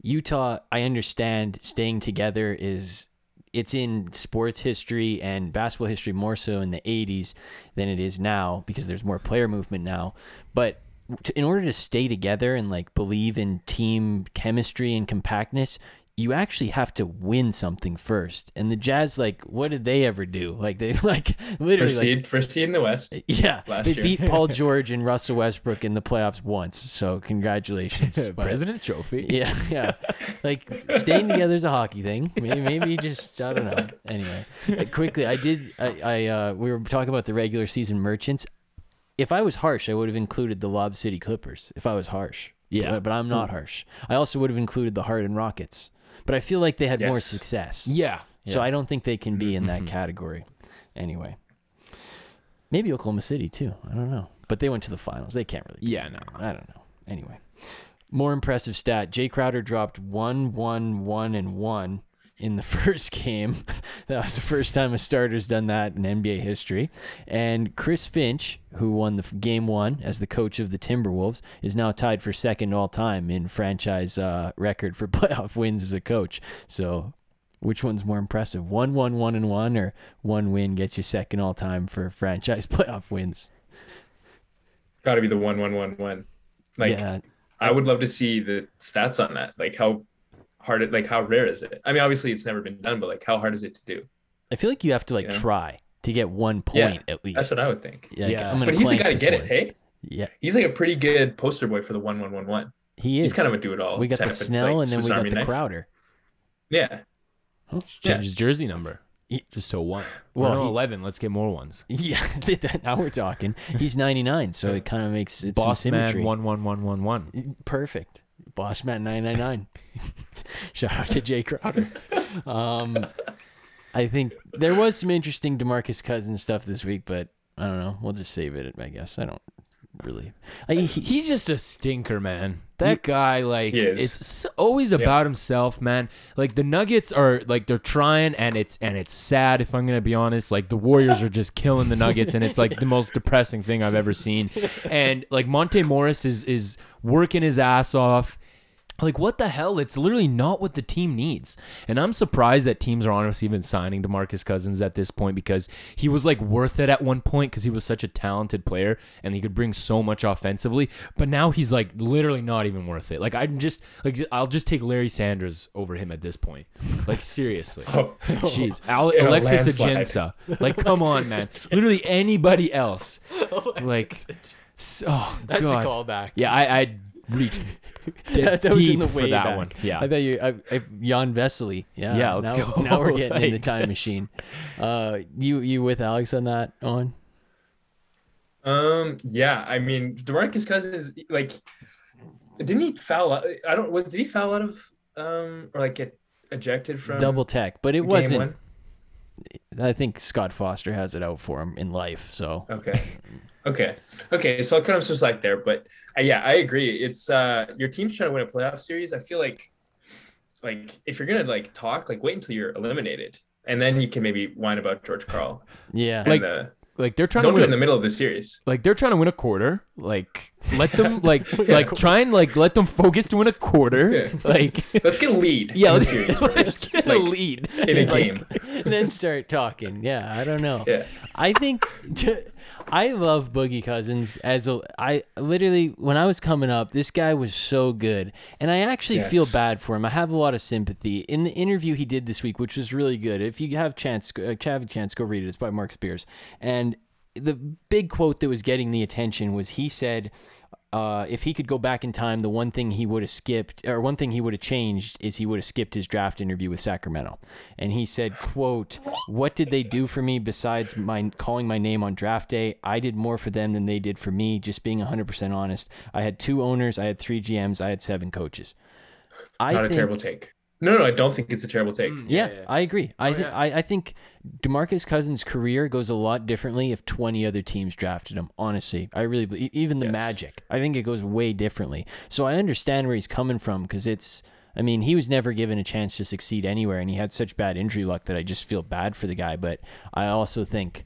Utah. I understand staying together is it's in sports history and basketball history more so in the 80s than it is now because there's more player movement now. But in order to stay together and like believe in team chemistry and compactness, you actually have to win something first. And the Jazz, like, what did they ever do? [LAUGHS] Like they like literally first like seed first seed in the west [LAUGHS] yeah, last they year. beat Paul [LAUGHS] George and Russell Westbrook in the playoffs once. So congratulations, But- President's Trophy. Yeah, yeah. Like staying together is a hockey thing. Maybe, maybe just I don't know. Anyway, uh, quickly, I did. I, I uh, we were talking about the regular season merchants. If I was harsh, I would have included the Lob City Clippers. If I was harsh, Yeah. but, but I'm not harsh. I also would have included the Harden Rockets. But I feel like they had more success. Yeah. So. I don't think they can be in Mm-hmm. that category. Anyway, maybe Oklahoma City too. I don't know, but they went to the finals. They can't really. Yeah, no. I don't know. Anyway, more impressive stat: Jay Crowder dropped one, one, one, and one in the [LAUGHS] first game. that was the first time a starter's done that in NBA history. And Chris Finch, who won the game one as the coach of the Timberwolves, is now tied for second all time in franchise uh, record for [LAUGHS] playoff wins as a coach. So which one's more impressive? One, one, one, and one, or one win gets you second all time for [LAUGHS] franchise playoff wins? got to be the one one one one like yeah, I would love to see the stats on that. Like how hard it, like how rare is it? I mean, obviously it's never been done, but like how hard is it to do? I feel like you have to like Yeah. try to get one Yeah, point at least. That's what I would think. yeah, like, Yeah. I'm But he's the guy to get one. it. Hey, Yeah, he's like a pretty good poster boy for the one one one one. he is. He's kind of a do it all. we got the Snell and then we got the Crowder. Yeah, Change his jersey number. Just to one. Well, Well, he- 11. Let's get more ones. [LAUGHS] Yeah, [LAUGHS] now we're talking. He's 99, so it kind of makes it's Boss some man symmetry. one one one one one. Perfect. Boss man 999. [LAUGHS] Shout out to Jay Crowder. Um, I think there was some interesting Demarcus Cousins stuff this week, but I don't know. We'll just save it. I guess I don't. really. I, he, He's just a stinker, man. That guy, like, it's always about himself, man. Like the Nuggets are like they're trying, and it's and it's sad if I'm gonna be honest. Like the Warriors are just killing the Nuggets, and it's like the most depressing thing I've ever seen. And like Monte Morris is is working his ass off. Like what the hell? It's literally not what the team needs. And I'm surprised that teams are honestly even signing DeMarcus Cousins at this point because he was like worth it at one point because he was such a talented player and he could bring so much offensively. But now he's like literally not even worth it. Like I'm just like I'll just take Larry Sanders over him at this point. Like seriously. [LAUGHS] Oh, Jeez, Al- Alexis. Ajinça. Like, [LAUGHS] come on, man. Literally anybody else. [LAUGHS] Like, oh that's god. a callback. Yeah, I I reached [LAUGHS] that, that was deep in the for way that back. one. Yeah. I thought you, I, I, Jan Vesely. Yeah, Yeah, let's now, go. Now we're getting in the [LAUGHS] time machine. Uh, you, you with Alex on that on? Um, yeah, I mean, Demarcus Cousins, like, didn't he foul? out- I don't. Was did he foul out of um or like get ejected from Double tech, but it wasn't. one? I think Scott Foster has it out for him in life. So Okay. [LAUGHS] Okay. Okay. So I kind of just like there, but uh, yeah, I agree. It's uh your team's trying to win a playoff series. I feel like like if you're gonna like talk, like wait until you're eliminated. And then you can maybe whine about George Karl. yeah, Like, the, like they're trying don't to do it win in the middle of the series. like they're trying to win a quarter. Like let them [LAUGHS] like [LAUGHS] like try and like let them focus to win a quarter. Yeah. [LAUGHS] Like Let's get a lead. yeah, let's, series let's get a lead in a Like, game. then start talking. Yeah, I don't know. Yeah. I think I love Boogie Cousins as a I literally when I was coming up, this guy was so good, and I actually feel bad for him. I have a lot of sympathy in the interview he did this week, which was really good. If you have chance, uh, have a chance, go read it. It's by Mark Spears, and the big quote that was getting the attention was he said. Uh, if he could go back in time, the one thing he would have skipped, or one thing he would have changed, is he would have skipped his draft interview with Sacramento. And he said, "quote What did they do for me besides my calling my name on draft day? I did more for them than they did for me. Just being 100% honest. I had two owners, I had three GMs, I had seven coaches. I Not a think, terrible take. No, no, I don't think it's a terrible take. Mm, yeah, I agree. I, Oh, yeah. I I think Demarcus Cousins' career goes a lot differently if 20 other teams drafted him. Honestly, I really believe even the Yes. Magic. I think it goes way differently. So I understand where he's coming from because it's. I mean, he was never given a chance to succeed anywhere, and he had such bad injury luck that I just feel bad for the guy. But I also think,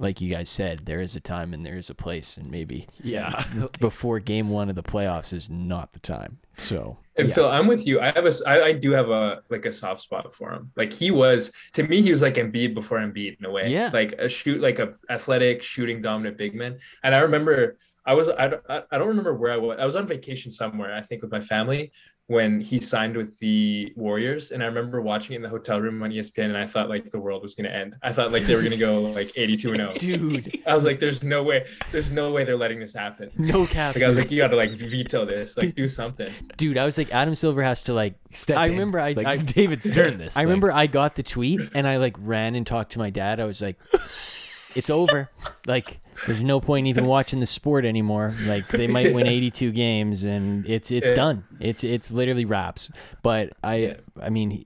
like you guys said, there is a time and there is a place, and maybe yeah. [LAUGHS] before Game One of the playoffs is not the time. So And yeah. Phil, I'm with you. I have a, I, I do have a like a soft spot for him. Like he was to me, he was like Embiid before Embiid in a way. Yeah. like a shoot, like a athletic, shooting, dominant big man. And I remember I was I I don't remember where I was. I was on vacation somewhere, I think, with my family when he signed with the Warriors. And I remember watching it in the hotel room on ESPN, and I thought like the world was gonna end. I thought like they were gonna go like 82 and 0. [LAUGHS] dude, I was like, there's no way, there's no way they're letting this happen. no cap. Like I was like, you gotta like veto this, like do something. dude, I was like, Adam Silver has to like. Step I in. remember I, like I [LAUGHS] David Stern this. I like- remember I got the tweet and I like ran and talked to my dad. I was like, "It's over. Like, there's no point even watching the sport anymore. Like, they might win [LAUGHS] 82 games and it's it's Yeah. done. It's it's literally wraps." But I Yeah. I mean,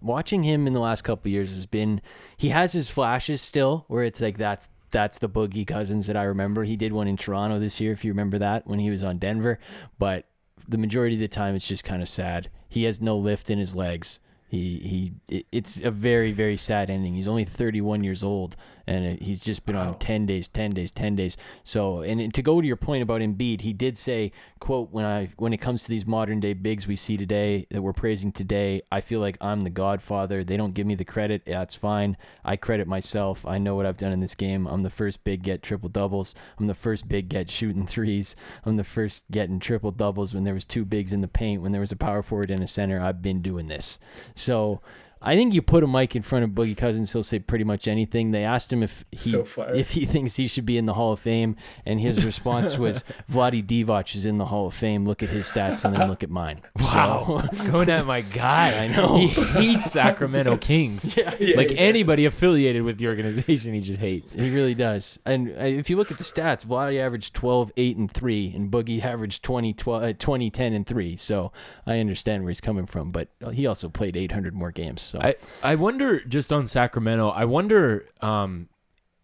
watching him in the last couple of years has been. He has his flashes still, where it's like that's that's the Boogie Cousins that I remember. He did one in Toronto this year, if you remember that when he was on Denver. But the majority of the time, it's just kind of sad. He has no lift in his legs. He he. It's a very very sad ending. He's only 31 years old, and it- he's just been on 10 days, 10 days, 10 days. So, and to go to your point about Embiid, he did say, "quote When I when it comes to these modern day bigs we see today that we're praising today, I feel like I'm the godfather. They don't give me the credit. That's fine. I credit myself. I know what I've done in this game. I'm the first big get triple doubles. I'm the first big get shooting threes. I'm the first getting triple doubles when there was two bigs in the paint. When there was a power forward and a center, I've been doing this. So." I think you put a mic in front of Boogie Cousins, he'll say pretty much anything. They asked him if he So if he [LAUGHS] thinks he should be in the Hall of Fame, and his response was, [LAUGHS] "Vlade Divac is in the Hall of Fame. Look at his stats, and then look at mine." [LAUGHS] Wow, going at my guy. I know. He hates Sacramento Kings. Yeah, like yeah. anybody affiliated with the organization, he just hates. He really does. And uh, if you look at the stats, Vlade averaged 12, 8, and 3, and Boogie averaged 20, 12, uh, 20 10, and 3. So I understand where he's coming from, but he also played 800 more games. So I I wonder just on Sacramento. I wonder um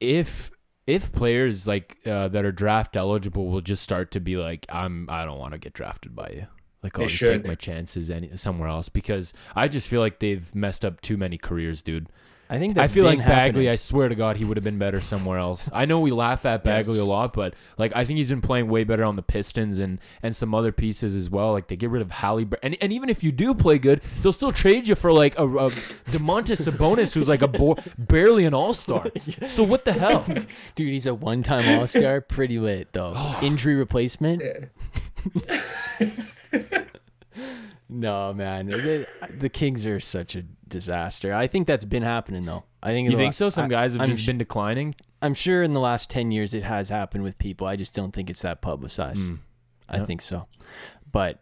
if if players like uh, that are draft eligible will just start to be like, I'm I don't want to get drafted by you. Like I'll They just should. take my chances any somewhere else because I just feel like they've messed up too many careers, dude. I think I feel been like Bagley. happening. I swear to God, he would have been better somewhere else. I know we laugh at Bagley Yes. a lot, but like I think he's been playing way better on the Pistons and and some other pieces as well. Like they get rid of Halle, and and even if you do play good, they'll still trade you for like a, a Domantas Sabonis who's like a bo- barely an All Star. [LAUGHS] So what the hell? Dude, he's a one-time All-Star. Pretty lit though. Oh. [GASPS] Injury replacement. Yeah. [LAUGHS] No, man. The, the Kings are such a disaster. I think that's been happening though. I think You think la- so? Some I- guys have I'm just sh- been declining. I'm sure in the last 10 years it has happened with people. I just don't think it's that publicized. Mm. I Yeah. think so. But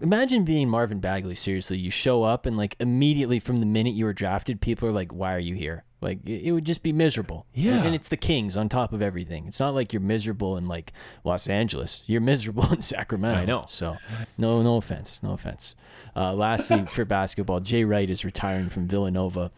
imagine being Marvin Bagley. Seriously, you show up and like immediately from the minute you were drafted, people are like, "Why are you here?" Like it, would just be miserable. Yeah. and it's the Kings on top of everything. It's not like you're miserable in like Los Angeles. You're miserable [LAUGHS] in Sacramento. I know. So, no, no offense, no offense. Uh, lastly, for [LAUGHS] basketball, Jay Wright is retiring from Villanova.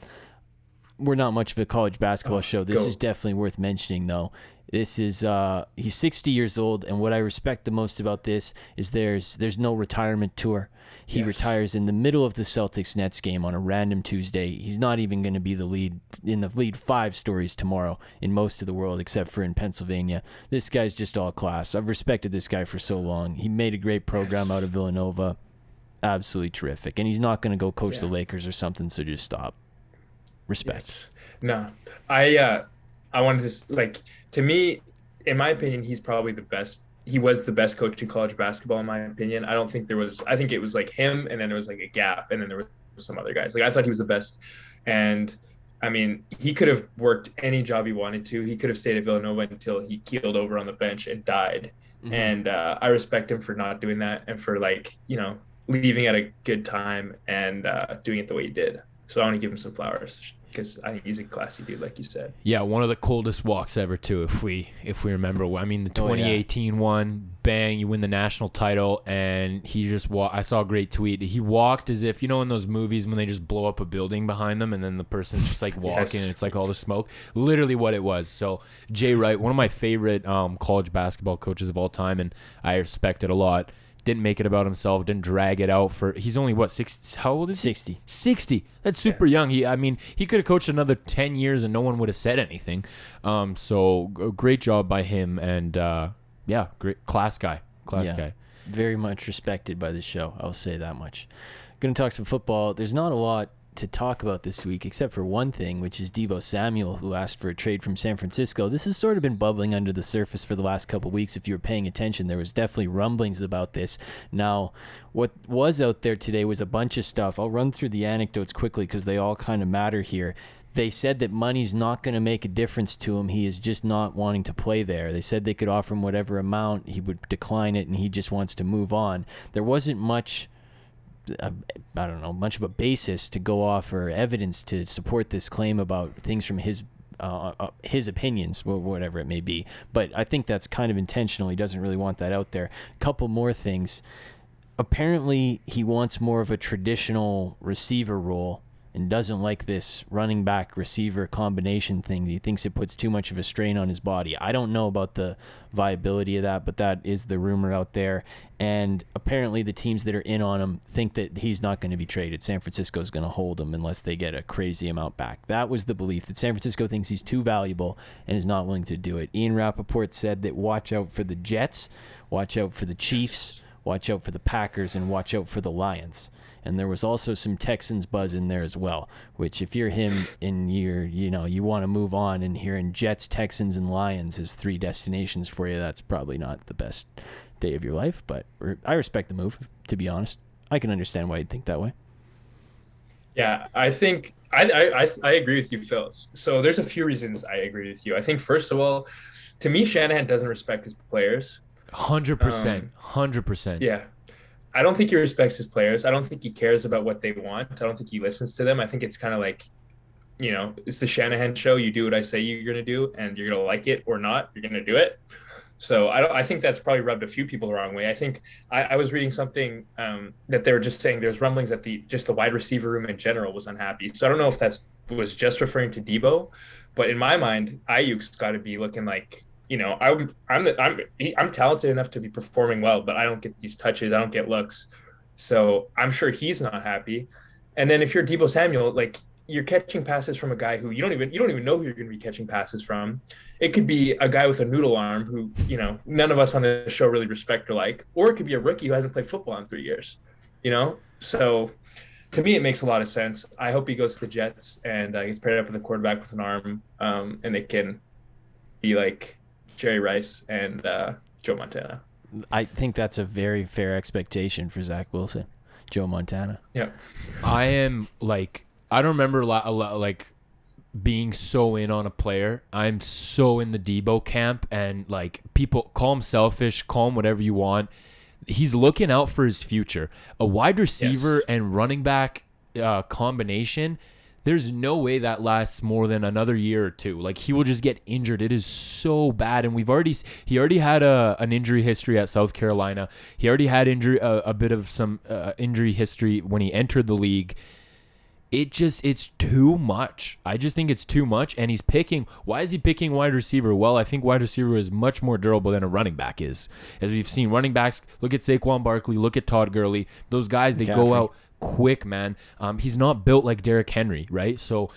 We're not much of a college basketball Oh, show. This go. is definitely worth mentioning, though. This is uh, he's 60 years old, and what I respect the most about this is there's there's no retirement tour. He Yes. retires in the middle of the Celtics Nets game on a random Tuesday. He's not even going to be the lead in the lead five stories tomorrow in most of the world, except for in Pennsylvania. This guy's just all class. I've respected this guy for so long. He made a great program out of Villanova. Absolutely terrific, and he's not going to go coach the Lakers or something. So just stop. Respect. Yes. No, I uh, I wanted to like to me, in my opinion, he's probably the best. He was the best coach in college basketball, in my opinion. I don't think there was. I think it was like him, and then there was like a gap, and then there was some other guys. Like I thought he was the best, and I mean, he could have worked any job he wanted to. He could have stayed at Villanova until he keeled over on the bench and died. Mhm. And uh, I respect him for not doing that and for like you know leaving at a good time and uh, doing it the way he did. So I want to give him some flowers because I think he's a classy dude, like you said. Yeah, one of the coldest walks ever too. If we if we remember, I mean the Oh, yeah. 2018 one, bang, you win the national title, and he just walk. I saw a great tweet. He walked as if you know in those movies when they just blow up a building behind them, and then the person's just like walking, Yes. and it's like all the smoke. Literally what it was. So Jay Wright, one of my favorite um, college basketball coaches of all time, and I respect it a lot. Didn't make it about himself. Didn't drag it out for. He's only what six? How old is he? 60. 60 that's super young he i mean he could have coached another 10 years and no one would have said anything um so great job by him and uh yeah great class guy class Yeah. guy very much respected by the show. I'll say that much. Going to talk some football. There's not a lot to talk about this week except for one thing, which is Deebo Samuel, who asked for a trade from San Francisco. This has sort of been bubbling under the surface for the last couple weeks. If you were paying attention, there was definitely rumblings about this. Now, what was out there today was a bunch of stuff. I'll run through the anecdotes quickly because they all kind of matter here. They said that money's not going to make a difference to him. He is just not wanting to play there. They said they could offer him whatever amount. He would decline it, and he just wants to move on. There wasn't much, uh, I don't know, much of a basis to go off or evidence to support this claim about things from his. Uh, uh, his opinions, whatever it may be, but I think that's kind of intentional. He doesn't really want that out there. A couple more things apparently he wants more of a traditional receiver role and doesn't like this running back receiver combination thing. He thinks it puts too much of a strain on his body. I don't know about the viability of that, but that is the rumor out there. And apparently, the teams that are in on him think that he's not going to be traded. San Francisco is going to hold him unless they get a crazy amount back. That was the belief that San Francisco thinks he's too valuable and is not willing to do it. Ian Rapoport said that watch out for the Jets, watch out for the Chiefs watch out for the Packers and watch out for the Lions. And there was also some Texans buzz in there as well, which if you're him and you're, you know, you want to move on and hearing Jets, Texans, and Lions as three destinations for you, that's probably not the best day of your life. But I respect the move, to be honest. I can understand why you'd think that way. Yeah, I think I, I I I agree with you, Phil. So there's a few reasons I agree with you. I think first of all, to me, Shanahan doesn't respect his players. 100% Um, 100% Yeah. I don't think he respects his players. I don't think he cares about what they want. I don't think he listens to them. I think it's kind of like, you know, it's the Shanahan show. You do what I say you're going to do, and you're going to like it or not. You're going to do it. So I, I think that's probably rubbed a few people the wrong way. I think I, I was reading something um, that they were just saying there's rumblings that the just the wide receiver room in general was unhappy. So I don't know if that's was just referring to Deebo, but in my mind, Aiyuk's got to be looking like you know I would I'm I'm I'm talented enough to be performing well, but I don't get these touches, I don't get looks, so I'm sure he's not happy. And then if you're Deebo Samuel, like you're catching passes from a guy who you don't even you don't even know who you're going to be catching passes from. It could be a guy with a noodle arm who you know none of us on the show really respect or like, or it could be a rookie who hasn't played football in three years. You know, so to me it makes a lot of sense. I hope he goes to the Jets and uh, he's paired up with a quarterback with an arm, um, and they can be like Jerry Rice and uh, Joe Montana. I think that's a very fair expectation for Zach Wilson, Joe Montana. Yeah. I am like I don't remember la- a lot, like being so in on a player. I'm so in the Deebo camp, and like people call him selfish, call him whatever you want. He's looking out for his future. A wide receiver Yes. and running back uh, combination. There's no way that lasts more than another year or two. Like he will just get injured. It is so bad, and we've already he already had a an injury history at South Carolina. He already had injury a, a bit of some uh, injury history when he entered the league it just it's too much. I just think it's too much and he's picking why is he picking wide receiver? Well, I think wide receiver is much more durable than a running back is. As we've seen running backs, look at Saquon Barkley, look at Todd Gurley. Those guys they go out quick, man. Um, he's not built like Derrick Henry, right? So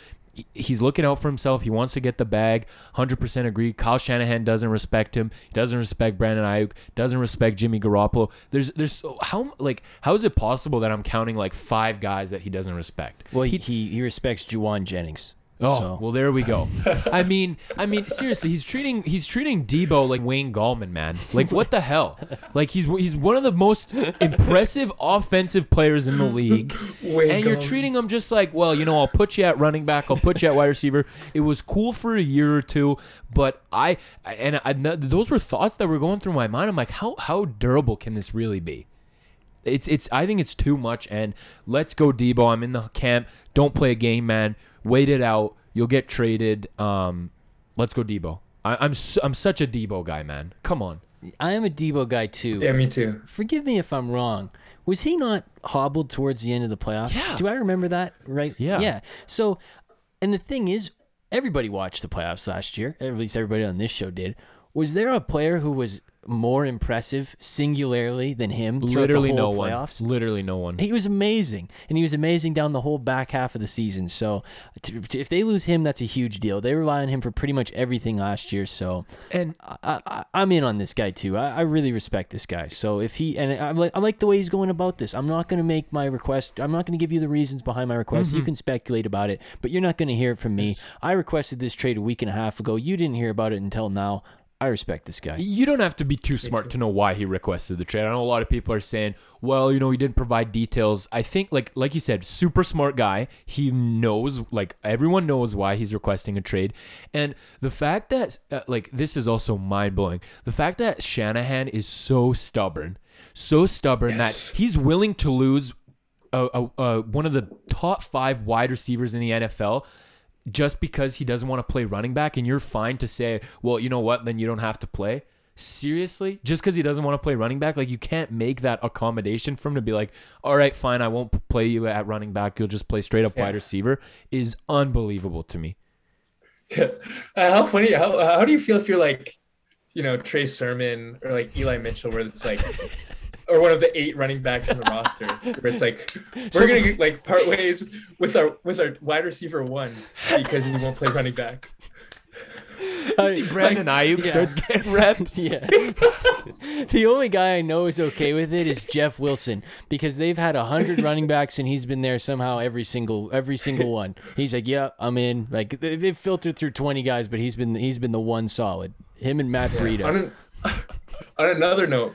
he's looking out for himself. He wants to get the bag. 100% agree. Kyle Shanahan doesn't respect him. He doesn't respect Brandon Aiyuk. Doesn't respect Jimmy Garoppolo. There's there's how like how is it possible that I'm counting like five guys that he doesn't respect? Well, he he, he respects Jauan Jennings. Oh, so. well, there we go. I mean, I mean, seriously, he's treating he's treating Deebo like Wayne Gallman, man. Like, what the hell? Like, he's he's one of the most impressive offensive players in the league, Wayne and you're treating him just like, well, you know, I'll put you at running back, I'll put you at wide receiver. It was cool for a year or two, but I I- and I, those were thoughts that were going through my mind. I'm like, how how durable can this really be? It's it's I think it's too much and let's go Deebo. I'm in the camp. Don't play a game, man. Wait it out. You'll get traded. Um let's go Deebo. I, I'm su- I'm such a Deebo guy, man. Come on. I am a Deebo guy too. Yeah, me too. Forgive me if I'm wrong. Was he not hobbled towards the end of the playoffs? Yeah. Do I remember that right? Yeah. Yeah. So, and the thing is, everybody watched the playoffs last year. At least everybody on this show did. Was there a player who was more impressive singularly than him Literally no one. playoffs? Literally no one. He was amazing, and he was amazing down the whole back half of the season. So, t- t- if they lose him, that's a huge deal. They rely on him for pretty much everything last year. So, And I, I'm in on this guy too. I, I really respect this guy. So if he and I like I like the way he's going about this. I'm not going to make my request. I'm not going to give you the reasons behind my request. Mm-hmm. You can speculate about it, but you're not going to hear it from me. I requested this trade a week and a half ago. You didn't hear about it until now. I respect this guy. You don't have to be too smart to know why he requested the trade. I know a lot of people are saying, "Well, you know, he didn't provide details." I think, like, like you said, super smart guy. He knows, like, everyone knows why he's requesting a trade, and the fact that, uh, like, this is also mind blowing. The fact that Shanahan is so stubborn, so stubborn Yes. that he's willing to lose a, a, a, one of the top five wide receivers in the NFL just because he doesn't want to play running back and you're fine to say, well, you know what, then you don't have to play. Seriously? Just because he doesn't want to play running back? Like, you can't make that accommodation for him to be like, all right, fine, I won't play you at running back. You'll just play straight up Yeah. wide receiver is unbelievable to me. [LAUGHS] Uh, how funny? How how do you feel if you're like, you know, Trey Sermon or like Eli Mitchell, where it's like, or one of the eight running backs in the roster, where it's like, we're gonna like part ways with our with our wide receiver one because he won't play running back. You see Brandon Aiyuk yeah. starts getting reps. Yeah. [LAUGHS] the only guy I know is okay with it is Jeff Wilson because they've had a hundred running backs and he's been there somehow every single every single one. He's like, yeah, I'm in. Like they- they've filtered through twenty guys, but he's been he's been the one solid. Him and Matt Breida. On, an, [LAUGHS] on another note,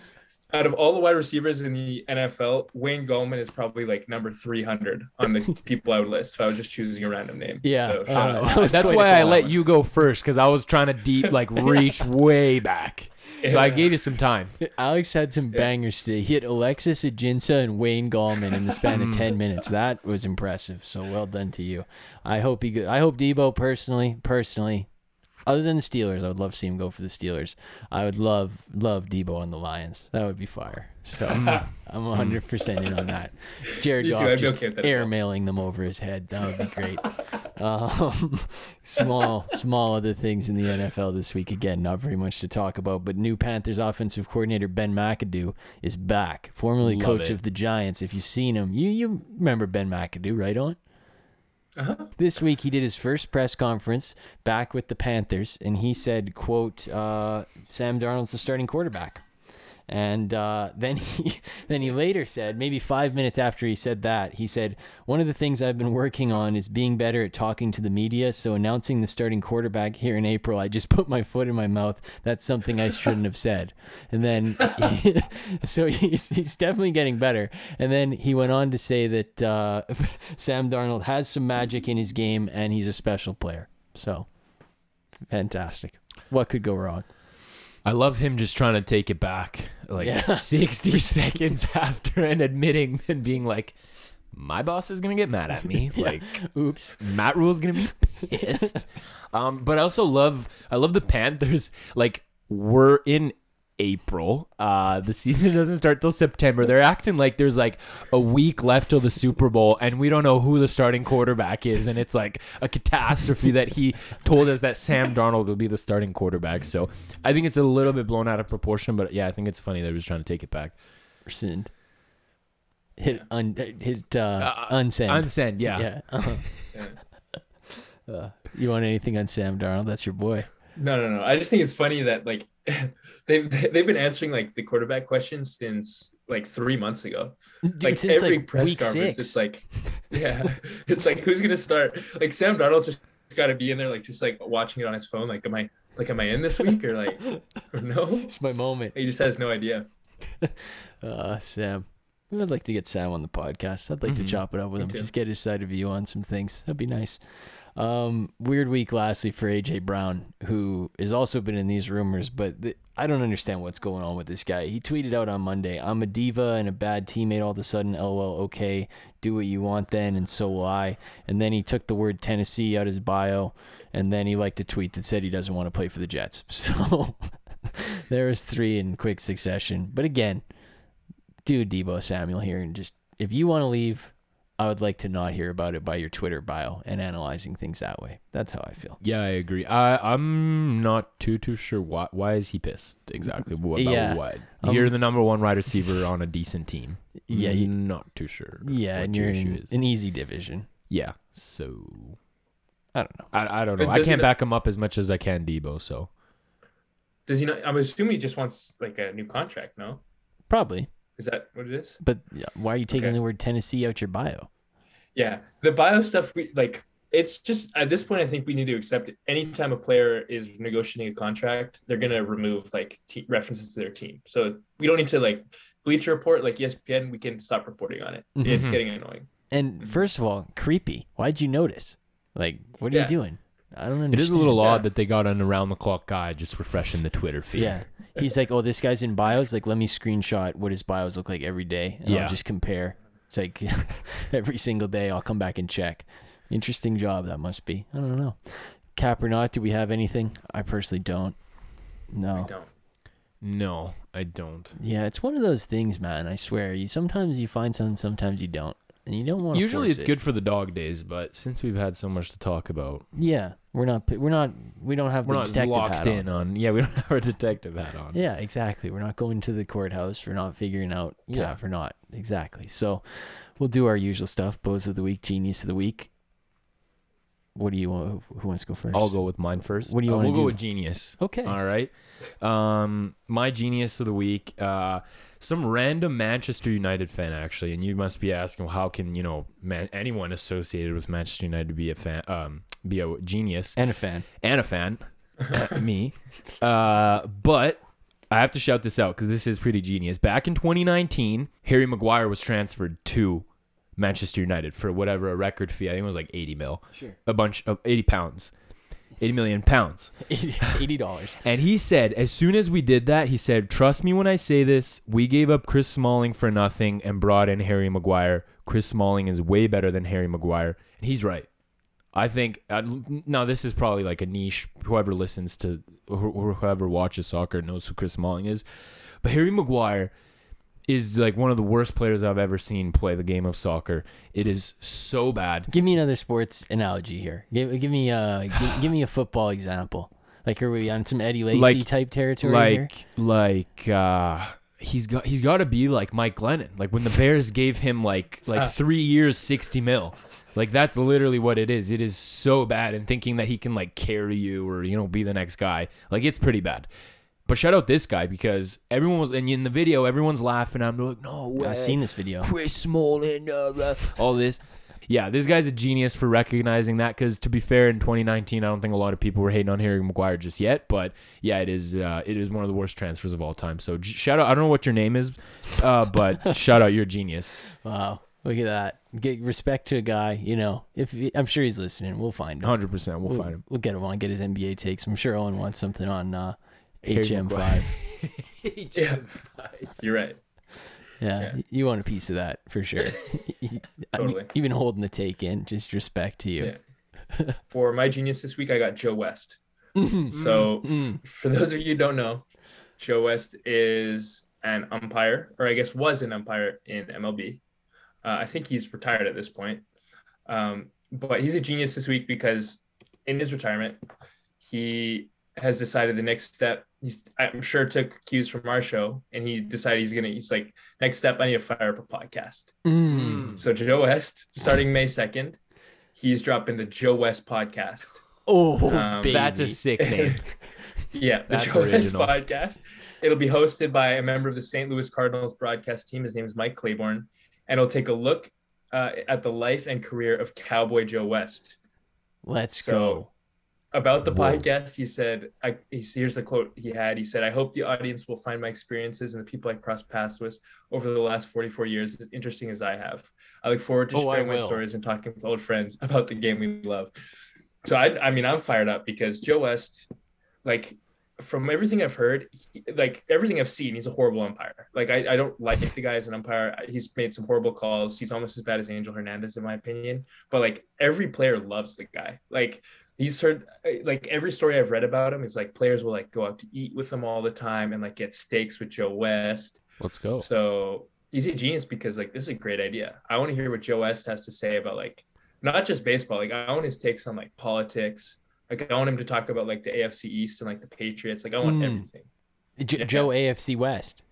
out of all the wide receivers in the NFL, Wayne Gallman is probably like number 300 on the [LAUGHS] people I would list if I was just choosing a random name. Yeah, So, uh, shout out. that was That's why I call. let you go first because I was trying to deep [LAUGHS] like reach way back. So I gave you some time. Alex had some bangers today. He hit Alexis Ajinça and Wayne Gallman in the span of ten minutes. That was impressive. So well done to you. I hope he. go- I hope Deebo personally, personally, Other than the Steelers, I would love to see him go for the Steelers. I would love love Deebo on the Lions. That would be fire. So [LAUGHS] I'm 100 percent in on that. Jared too, Goff just okay well. airmailing them over his head. That would be great. um, [LAUGHS] small small other things in the NFL this week. Again, not very much to talk about. But new Panthers offensive coordinator Ben McAdoo is back, formerly Love coach it. of the Giants. If you've seen him, you you remember Ben McAdoo, right on? Uh-huh. This week he did his first press conference back with the Panthers, and he said, "quote uh, Sam Darnold's the starting quarterback." And uh, [LAUGHS] then he then he later said, maybe five minutes after he said that, he said, "One of the things I've been working on is being better at talking to the media. So announcing the starting quarterback here in April, I just [LAUGHS] put my foot in my mouth. That's something I shouldn't have said." And then, [LAUGHS] so he's, he's definitely getting better. And then he went on to say that uh, Sam Darnold has some magic in his game, and he's a special player. So fantastic. What could go wrong? I love him just trying to take it back like Yeah. [LAUGHS] 60 [LAUGHS] seconds after and admitting and being like, my boss is going to get mad at me. [LAUGHS] Like, Oops. Matt Rhule's is going to be pissed. um, but I also love, I love the Panthers. Like, we're in April. Uh, the season [LAUGHS] doesn't start till September. They're acting like there's like a week left till the Super Bowl, and we don't know who the starting quarterback is, and it's like a catastrophe that he told us that Sam Darnold will be the starting quarterback. So I think it's a little bit blown out of proportion, but yeah, I think it's funny that he was trying to take it back. Rescind. Hit un hit uh, Uh, unsend. Unsend, yeah. Yeah. [LAUGHS] uh-huh. Uh, you want anything on Sam Darnold? That's your boy. No, no, no. I just think it's funny that like [LAUGHS] they've they've been answering like the quarterback questions since like three months ago. Dude, like every like, press conference, six. it's like, [LAUGHS] yeah, it's like who's gonna start? Like Sam Darnold just got to be in there, like just like watching it on his phone. Like, am I like am I in this week or like [LAUGHS] or no? It's my moment. He just has no idea. Uh, Sam. I'd like to get Sam on the podcast. I'd like to Mhm. chop it up with Me him. too. Just get his side of view on some things. That'd be nice. Um, weird week, lastly, for AJ Brown, who has also been in these rumors, but I don't understand what's going on with this guy. He tweeted out on Monday, "I'm a diva and a bad teammate. All of a sudden, lol, okay, do what you want then, and so will I." And then he took the word Tennessee out his bio, and then he liked a tweet that said he doesn't want to play for the Jets. [LAUGHS] So [LAUGHS] there was three in quick succession. But again, do Deebo Samuel here and just if you want to leave, I would like to not hear about it by your Twitter bio and analyzing things that way. That's how I feel. Yeah, I agree. I I'm not too too sure why why is he pissed exactly what about Yeah. what. Um, You're the number one wide receiver on a decent team. [LAUGHS] Yeah, you- not too sure. Yeah, and your you're issue in is. an easy division. yeah. So I don't know. I I don't know. I doesn't can't back him up as much as I can Deebo. So Does he not? I'm assuming he just wants like a new contract. No, Probably. Is that what it is? But why are you taking Okay. the word Tennessee out your bio? Yeah, the bio stuff. We like. It's just at this point, I think we need to accept it. Anytime a player is negotiating a contract, they're gonna remove like te- references to their team. So we don't need to like Bleacher Report, like ESPN. We can stop reporting on it. It's Mhm. getting annoying. And first of all, creepy. Why'd you notice? Like, what are Yeah. you doing? I don't understand. it is a little Yeah. odd that they got an around the clock guy just refreshing the Twitter feed. Yeah. He's like, oh, this guy's in bios. Like, let me screenshot what his bios look like every day. And Yeah. I'll just compare. It's like [LAUGHS] every single day I'll come back and check. Interesting job that must be. I don't know. Cap or not, do we have anything? I personally don't. No. I don't. No, I don't. Yeah, it's one of those things, man. I swear. You sometimes you find something, sometimes you don't, and you don't want. to Usually it's it. good for the dog days, but since we've had so much to talk about, Yeah, we're not. We're not. We don't have we're the not detective locked hat in on. on. Yeah, we don't [LAUGHS] have our detective hat on. Yeah, exactly. We're not going to the courthouse. We're not figuring out Yeah. we're not. Exactly. So we'll do our usual stuff. Bows of the week, genius of the week. What do you want? Who wants to go first? I'll go with mine first. What do you Uh, wanna We'll do? go with genius. Okay. All right. Um, my genius of the week. Uh, some random Manchester United fan actually, and you must be asking, well, how can you know man, anyone associated with Manchester United be a fan? Um, be a genius And a fan. and a fan, [COUGHS] me. Uh, but I have to shout this out because this is pretty genius. Back in 2019, Harry Maguire was transferred to Manchester United for whatever a record fee. I think it was like 80 mil, Sure. a bunch of 80 pounds, 80 million pounds. [LAUGHS] Eighty dollars. [LAUGHS] And he said, as soon as we did that, he said, "Trust me when I say this. We gave up Chris Smalling for nothing and brought in Harry Maguire. Chris Smalling is way better than Harry Maguire." And he's right. I think uh, now this is probably like a niche. Whoever listens to or whoever watches soccer knows who Chris Smalling is, but Harry Maguire is like one of the worst players I've ever seen play the game of soccer. It is so bad. Give me another sports analogy here. Give, give me a give, give me a football example. Like are we on some Eddie Lacy Like- type territory like here? like uh he's got he's got to be like Mike Glennon. Like when the Bears [LAUGHS] gave him like like 3 years 60 mil. Like that's literally what it is. It is so bad and thinking that he can like carry you or you know be the next guy. Like it's pretty bad. But shout out this guy because everyone was and in the video everyone's laughing. I'm like, no way. I've seen this video. Chris Smalling, uh, uh, all this. Yeah, this guy's a genius for recognizing that. Because to be fair, in 2019, I don't think a lot of people were hating on Harry Maguire just yet. But yeah, it is. Uh, it is one of the worst transfers of all time. So j- shout out. I don't know what your name is, uh, but [LAUGHS] shout out, you're a genius. Wow, look at that. Get respect to a guy. You know, if he- I'm sure he's listening, we'll find him. 100. percent We'll find him. We'll get him on. Get his NBA takes. I'm sure Owen wants something on uh, Harry HM5. Maguire. Yeah, you're right. Yeah, Yeah. you want a piece of that for sure. [LAUGHS] [LAUGHS] Totally. You've been holding the take in. Just respect to you. Yeah. [LAUGHS] For my genius this week, I got Joe West. So, Mm. for those of you who don't know, Joe West is an umpire, or I guess was an umpire in MLB. Uh, I think he's retired at this point. Um, but he's a genius this week because in his retirement, he has decided the next step. He's, I'm sure, took cues from our show, and he decided he's gonna. He's like, next step, I need to fire up a podcast. Mm. So Joe West, starting May second, he's dropping the Joe West podcast. Oh, Um, baby. That's a sick [LAUGHS] name. Yeah, the That's Joe West podcast. It'll be hosted by a member of the St. Louis Cardinals broadcast team. His name is Mike Claiborne, and it'll take a look uh, at the life and career of Cowboy Joe West. Let's So- go. About the Whoa. podcast, he said, I, he- here's the quote he had. He said, I hope the audience will find my experiences and the people I crossed paths with over the last 44 years as interesting as I have. I look forward to Oh, sharing my stories and talking with old friends [LAUGHS] about the game we love. So, I, I mean, I'm fired up because Joe West, like, from everything I've heard, he- like everything I've seen, he's a horrible umpire. Like, I, I don't like the guy as an umpire. He's made some horrible calls. He's almost as bad as Angel Hernandez, in my opinion. But, like, every player loves the guy. Like, he's heard like every story I've read about him is like players will like go out to eat with him all the time and like get steaks with Joe West. Let's go. So he's a genius because like this is a great idea. I want to hear what Joe West has to say about like not just baseball. Like I want his takes on like politics. Like I want him to talk about like the AFC East and like the Patriots. Like I want Mm. everything. J- [LAUGHS] [LAUGHS] yeah. Joe AFC West.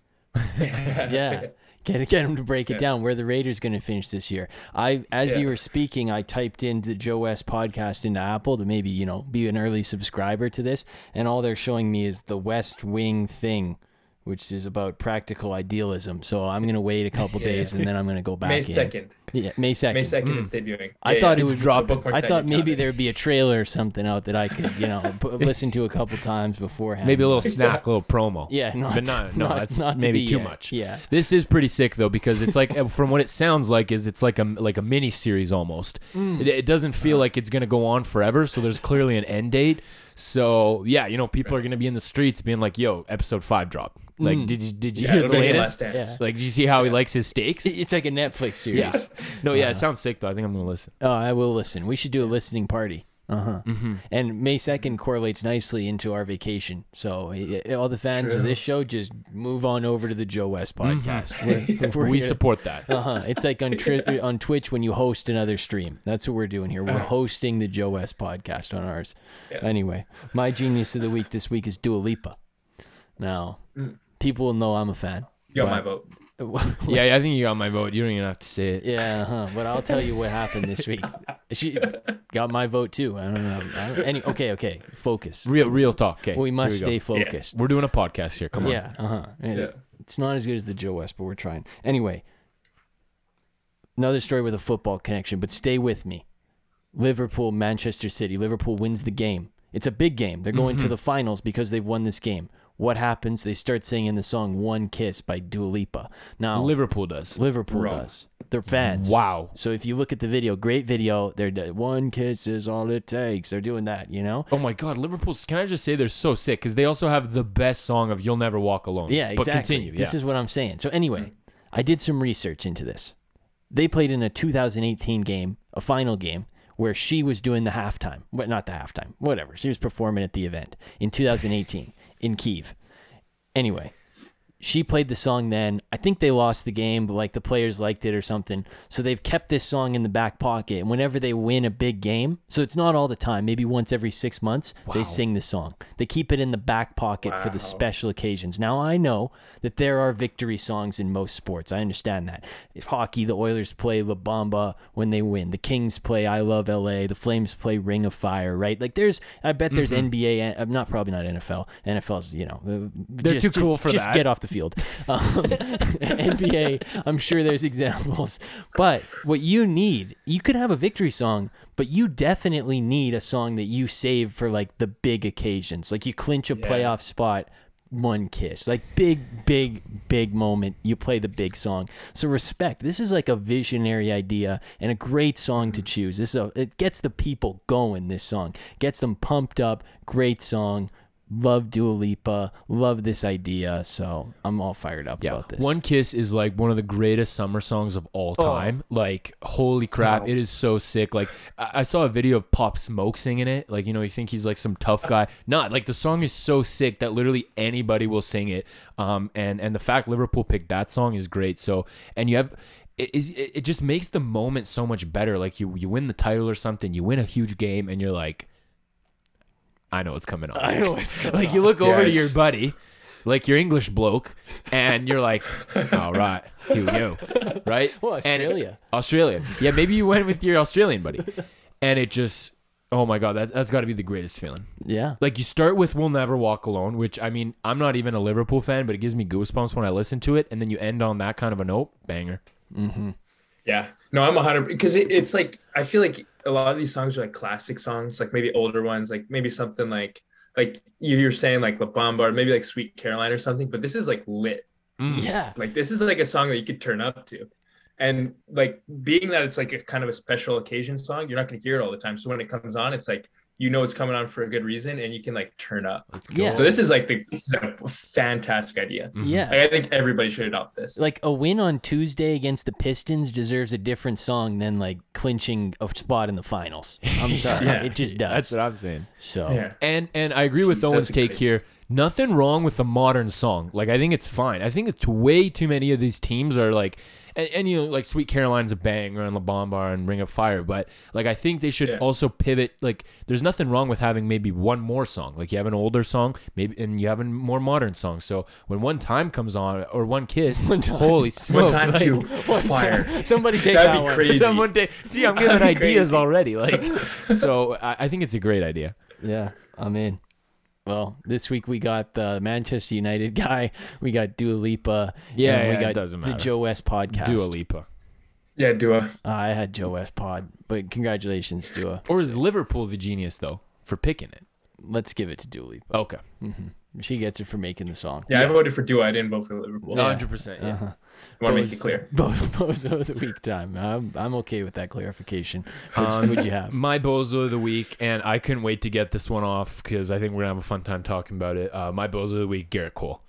Yeah. Get, get him to break it down. Where the Raiders going to finish this year? I, as you were speaking, I typed in the Joe West podcast into Apple to maybe you know be an early subscriber to this, and all they're showing me is the West Wing thing, which is about practical idealism. So I'm gonna wait a couple [LAUGHS] days and then I'm gonna go back May second. Yeah, May second. May second mm. is debuting. I Yeah, thought yeah, it would drop bookmark I thought maybe there'd be a trailer or something out that I could, you know, [LAUGHS] p- listen to a couple times beforehand. Maybe a little snack, a little promo. Yeah, not, but not, [LAUGHS] no, not- that's not maybe be too yet. much. Yeah. This is pretty sick though because it's like uh, from what it sounds like is it's like a like a mini series almost. Mm. It, it doesn't feel uh. like it's gonna go on forever, so there's clearly an end date. So yeah, you know people are gonna be in the streets being like, "Yo, episode five drop." Like, Mm. did you did you Yeah, hear it'll the be the latest? Last Dance. Yeah. Like, did you see how he likes his steaks? It- It's like a Netflix series. Yeah. No, yeah, Uh, it sounds sick though. I think I'm gonna listen. Oh, I will listen. We should do a listening party. Uh huh. Mm-hmm. And May 2nd correlates nicely into our vacation. So i- i- all the fans of this show just move on over to the Joe West podcast. [LAUGHS] We're- we're We support that. Uh-huh. It's like on tri- on Twitch when you host another stream. That's what we're doing here. We're Uh-huh. hosting the Joe West podcast on ours. Yeah. Anyway, my genius of the week this week is Dua Lipa. Now, Mm. people will know I'm a fan. You got my vote. [LAUGHS] Yeah, I think you got my vote. You don't even have to say it. Yeah, huh. But I'll tell you what happened this week. [LAUGHS] She got my vote too. I don't know. I don't, any, okay, okay. Focus. Real, real talk. Okay, We must we stay go. focused. We're doing a podcast here. Come on. Yeah, uh huh. Yeah. It's not as good as the Joe West, but we're trying. Anyway, another story with a football connection, but stay with me. Liverpool, Manchester City. Liverpool wins the game. It's a big game. They're going Mm-hmm. to the finals because they've won this game. What happens? They start singing the song "One Kiss" by Dua Lipa. Now, Liverpool does. Liverpool Wrong. does. They're fans. Wow. So if you look at the video, great video. They're one kiss is all it takes. They're doing that, you know. Oh my God, Liverpool's. Can I just say they're so sick because they also have the best song of "You'll Never Walk Alone." Yeah, exactly. But continue. This yeah. is what I'm saying. So anyway, I did some research into this. They played in a 2018 game, a final game, where she was doing the halftime. What not the halftime, whatever. She was performing at the event in 2018 [LAUGHS] in Kiev. Anyway, she played the song then. I think they lost the game, but like the players liked it or something. So they've kept this song in the back pocket. And whenever they win a big game, so it's not all the time, maybe once every six months, they sing the song. They keep it in the back pocket for the special occasions. Now I know that there are victory songs in most sports. I understand that. If hockey, the Oilers play La Bamba when they win. The Kings play I Love LA. The Flames play Ring of Fire, right? Like there's, I bet there's NBA, uh, not probably not NFL. NFL's, you know, uh, They're just- too just- cool for just that. get off the field. Um, [LAUGHS] NBA, I'm sure there's examples. But what you need, you could have a victory song, but you definitely need a song that you save for like the big occasions. Like you clinch a playoff spot, one kiss. Like big, big, big moment. You play the big song. So respect. This is like a visionary idea and a great song to choose. This is a, it gets the people going, this song. Gets them pumped up. Great song. Love Dua Lipa. Love this idea. So I'm all fired up Yeah, about this. One Kiss is like one of the greatest summer songs of all time. Like, holy crap, it is so sick. Like, I-, I saw a video of Pop Smoke singing it. Like, you know, you think he's like some tough guy. Not like the song is so sick that literally anybody will sing it. Um, and and the fact Liverpool picked that song is great. So, and you have. It, is- it it just makes the moment so much better. Like you, you win the title or something, you win a huge game, and you're like, I know what's coming on. I know what's coming like you look over to your buddy, like your English bloke, and you're like, all right, here we go, right? Well, And- Australia. Australian. Yeah, maybe you went with your Australian buddy, and it just, oh my god, that that's got to be the greatest feeling. Yeah. Like you start with "We'll Never Walk Alone," which I mean, I'm not even a Liverpool fan, but it gives me goosebumps when I listen to it, and then you end on that kind of a note, banger. Mm-hmm. Yeah. No, I'm a hundred because it, it's like I feel like a lot of these songs are like classic songs, like maybe older ones, like maybe something like like you- you're saying like La Bamba or maybe like Sweet Caroline or something. But this is like lit. Mm. Yeah. Like this is like a song that you could turn up to. And like being that it's like a kind of a special occasion song, you're not gonna hear it all the time. So when it comes on, it's like you know it's coming on for a good reason and you can like turn up. Yeah. So this is like the this is a fantastic idea. Mm-hmm. Yeah. Like, I think everybody should adopt this. Like a win on Tuesday against the Pistons deserves a different song than like clinching a spot in the finals. [LAUGHS] I'm sorry, Yeah. it just does. That's what I'm saying. so yeah. And and I agree with Jeez, Owen's take great- here. Nothing wrong with a modern song. Like I think it's fine. I think it's way too many of these teams are like, and, and you know, like Sweet Caroline's a bang, and La Bamba and Ring of Fire. But like I think they should Yeah. also pivot. Like there's nothing wrong with having maybe one more song. Like you have an older song, maybe, and you have a more modern song. So when one time comes on or one kiss, holy One time like- to [LAUGHS] fire. somebody take That'd that be one. crazy. Someone day. See, I'm giving ideas crazy. already. Like, [LAUGHS] so I, I think it's a great idea. Yeah, I'm in. Well, this week we got the Manchester United guy. We got Dua Lipa. Yeah, and we yeah, it got doesn't matter. the. Joe West podcast. Dua Lipa. Yeah, Dua. Uh, I had Joe West pod, but congratulations, Dua. Or is Liverpool the genius though for picking it? Let's give it to Dua Lipa. Okay, She gets it for making the song. Yeah, I voted for Dua. I didn't vote for Liverpool. Yeah. hundred percent. Yeah. Uh-huh. I want to make it clear. [LAUGHS] Bo- Bozo of the week time. I'm, I'm okay with that clarification. Which Um, would you have? My bozo of the week, and I couldn't wait to get this one off because I think we're gonna have a fun time talking about it. Uh, my bozo of the week, Gerrit Cole.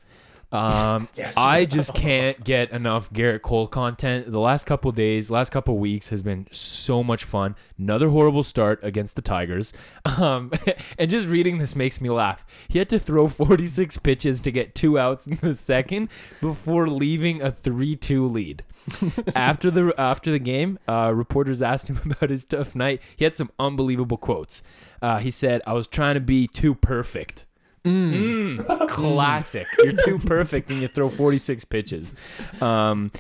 Um, [LAUGHS] Yes. I just can't get enough Gerrit Cole content. The last couple days, last couple weeks has been so much fun. Another horrible start against the Tigers. [LAUGHS] Um, [LAUGHS] and just reading this makes me laugh. He had to throw 46 pitches to get two outs in the second before leaving a 3-2 lead. after the after the game, uh, reporters asked him about his tough night. He had some unbelievable quotes. Uh, he said, "I was trying to be too perfect." Mm, [LAUGHS] classic. You're too [LAUGHS] perfect and you throw 46 pitches. Um,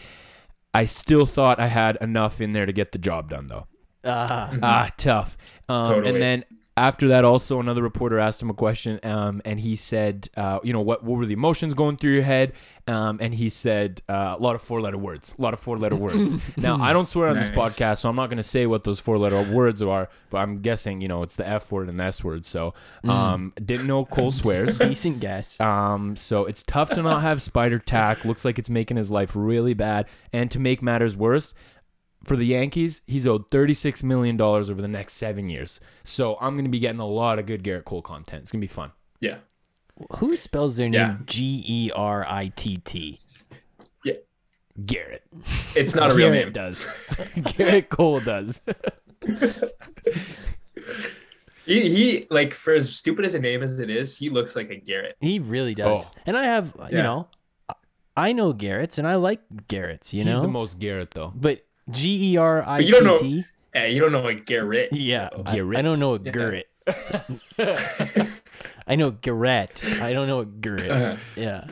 I still thought I had enough in there to get the job done, though. Ah, Ah, tough. Um, Totally. And then after that, also another reporter asked him a question, um, and he said, uh, "You know what? What were the emotions going through your head?" Um, and he said, uh, "A lot of four-letter words. A lot of four-letter [LAUGHS] words." now, I don't swear on this podcast, so I'm not going to say what those four-letter words are, but I'm guessing, you know, it's the F word and the S word. So, um, didn't know [LAUGHS] Cole swears. decent guess. Um, so it's tough to not have spider tack. Looks like it's making his life really bad. And to make matters worse, for the Yankees, he's owed $36 million over the next seven years. So I'm going to be getting a lot of good Gerrit Cole content. It's going to be fun. Yeah. Who spells their Yeah. name G E R I T T? Yeah. Garrett. It's not a real Garrett name. does. [LAUGHS] Gerrit Cole does. [LAUGHS] He, he like for as stupid as a name as it is, he looks like a Garrett. He really does. Oh. And I have, you know, I know Garrett's and I like Garrett's, you know, He's the most Garrett though. but G E R I But T you don't know- T. Hey, you don't know a Garrett. Yeah, I, Garrett. I don't know a Yeah. Garrett. [LAUGHS] I know Garrett. I don't know a Garrett. Uh-huh. Yeah.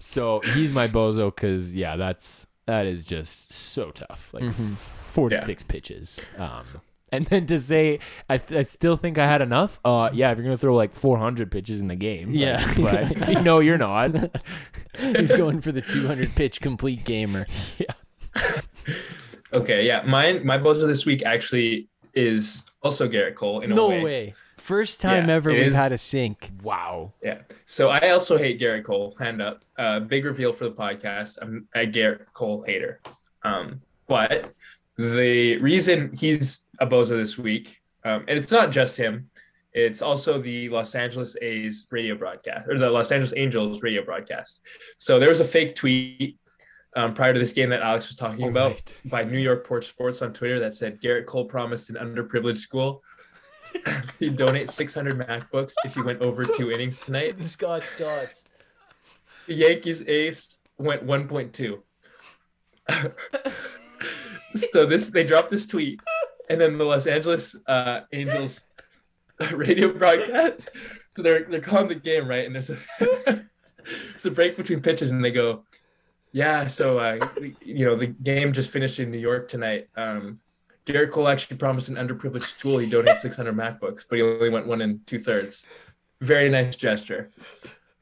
So he's my bozo because yeah, that's that is just so tough. Like Mhm. forty six pitches. Um, and then to say I, I still think I had enough. Uh, yeah, if you're gonna throw like four hundred pitches in the game. like, Yeah. [LAUGHS] but [LAUGHS] no, you're not. He's going for the 200 pitch complete gamer. [LAUGHS] Okay, yeah. Mine my buzzer this week actually is also Gerrit Cole in a way. No way. way. First time yeah, ever we've is. had a sync. wow. Yeah. So I also hate Gerrit Cole. Hand up. Uh, big reveal for the podcast. I'm a Gerrit Cole hater. Um, but the reason he's a bozo this week, um, and it's not just him, it's also the Los Angeles A's radio broadcast or the Los Angeles Angels radio broadcast. So there was a fake tweet um, prior to this game that Alex was talking Oh, about right. by New York Porch Sports on Twitter that said Gerrit Cole promised an underprivileged school [LAUGHS] he'd donate 600 MacBooks if he went over two innings tonight. The Scotch Dots. The Yankees ace went 1.2. [LAUGHS] so this they dropped this tweet, and then the Los Angeles uh, Angels [LAUGHS] radio broadcast. So they're they're calling the game right, and there's a there's a break between pitches, and they go, "Yeah, so uh, you know the game just finished in New York tonight. Um, Gerrit Cole actually promised an underprivileged school he donated 600 MacBooks, but he only went one and two thirds. Very nice gesture.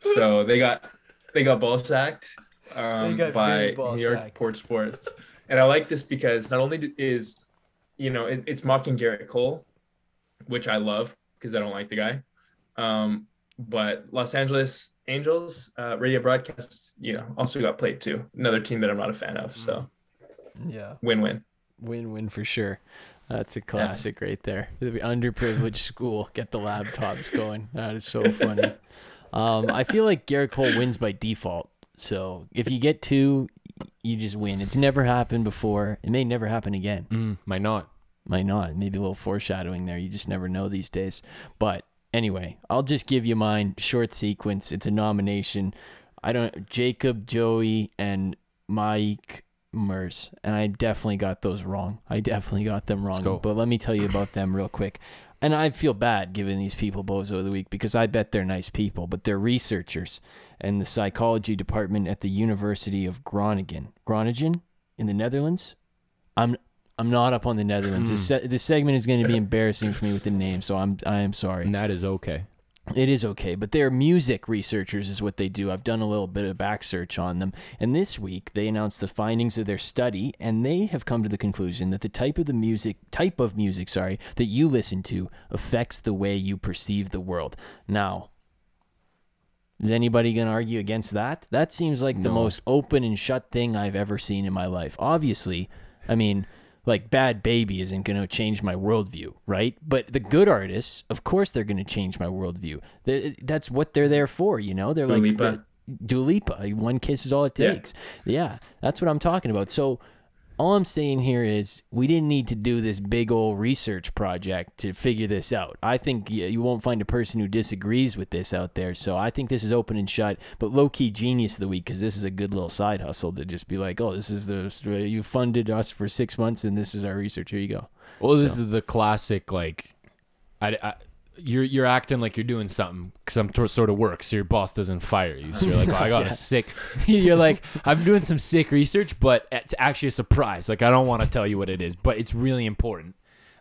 So they got they got ball sacked um, got by ball New York sacked. Port Sports, and I like this because not only is you know it, it's mocking Gerrit Cole, which I love because I don't like the guy, um, but Los Angeles Angels uh, radio broadcast you know also got played too. Another team that I'm not a fan of. So Yeah. win-win. Win win for sure. That's a classic right there. The underprivileged [LAUGHS] school. Get the laptops going. That is so [LAUGHS] funny. Um, I feel like Gerrit Cole wins by default. So if you get two, you just win. It's never happened before. It may never happen again. Mm, might not. Might not. Maybe a little foreshadowing there. You just never know these days. But anyway, I'll just give you mine. Short sequence. It's a nomination. I don't. Jacob, Joey, and Mike Mers, and I definitely got those wrong. I definitely got them wrong. go. But let me tell you about them real quick. And I feel bad giving these people bozo of the week because I bet they're nice people, but they're researchers in the psychology department at the University of Groningen. Groningen in the Netherlands. I'm I'm not up on the Netherlands. This, mm. se- this segment is going to be embarrassing for me with the name, so I'm I am sorry. And that is okay. It is okay, but they're music researchers, is what they do. I've done a little bit of back search on them, and this week they announced the findings of their study, and they have come to the conclusion that the type of the music, type of music, sorry, that you listen to affects the way you perceive the world. Now, is anybody going to argue against that? That seems like the most open and shut thing I've ever seen in my life. Obviously, I mean, like Bhad Bhabie isn't going to change my worldview, right? But the good artists, of course, they're going to change my worldview. They- That's what they're there for, you know? They're Dua like Lipa. the- Dua Lipa. One kiss is all it Yeah. takes. Yeah, that's what I'm talking about. So, all I'm saying here is we didn't need to do this big old research project to figure this out. I think you won't find a person who disagrees with this out there. So I think this is open and shut, but low key genius of the week because this is a good little side hustle to just be like, oh, this is the you funded us for six months and this is our research. Here you go. Well, this So- is the classic like, I, I you're you're acting like you're doing something some tor- sort of work, so your boss doesn't fire you. So you're like, oh, I got [LAUGHS] Yeah. a sick. [LAUGHS] you're like, I'm doing some sick research, but it's actually a surprise. Like I don't want to tell you what it is, but it's really important.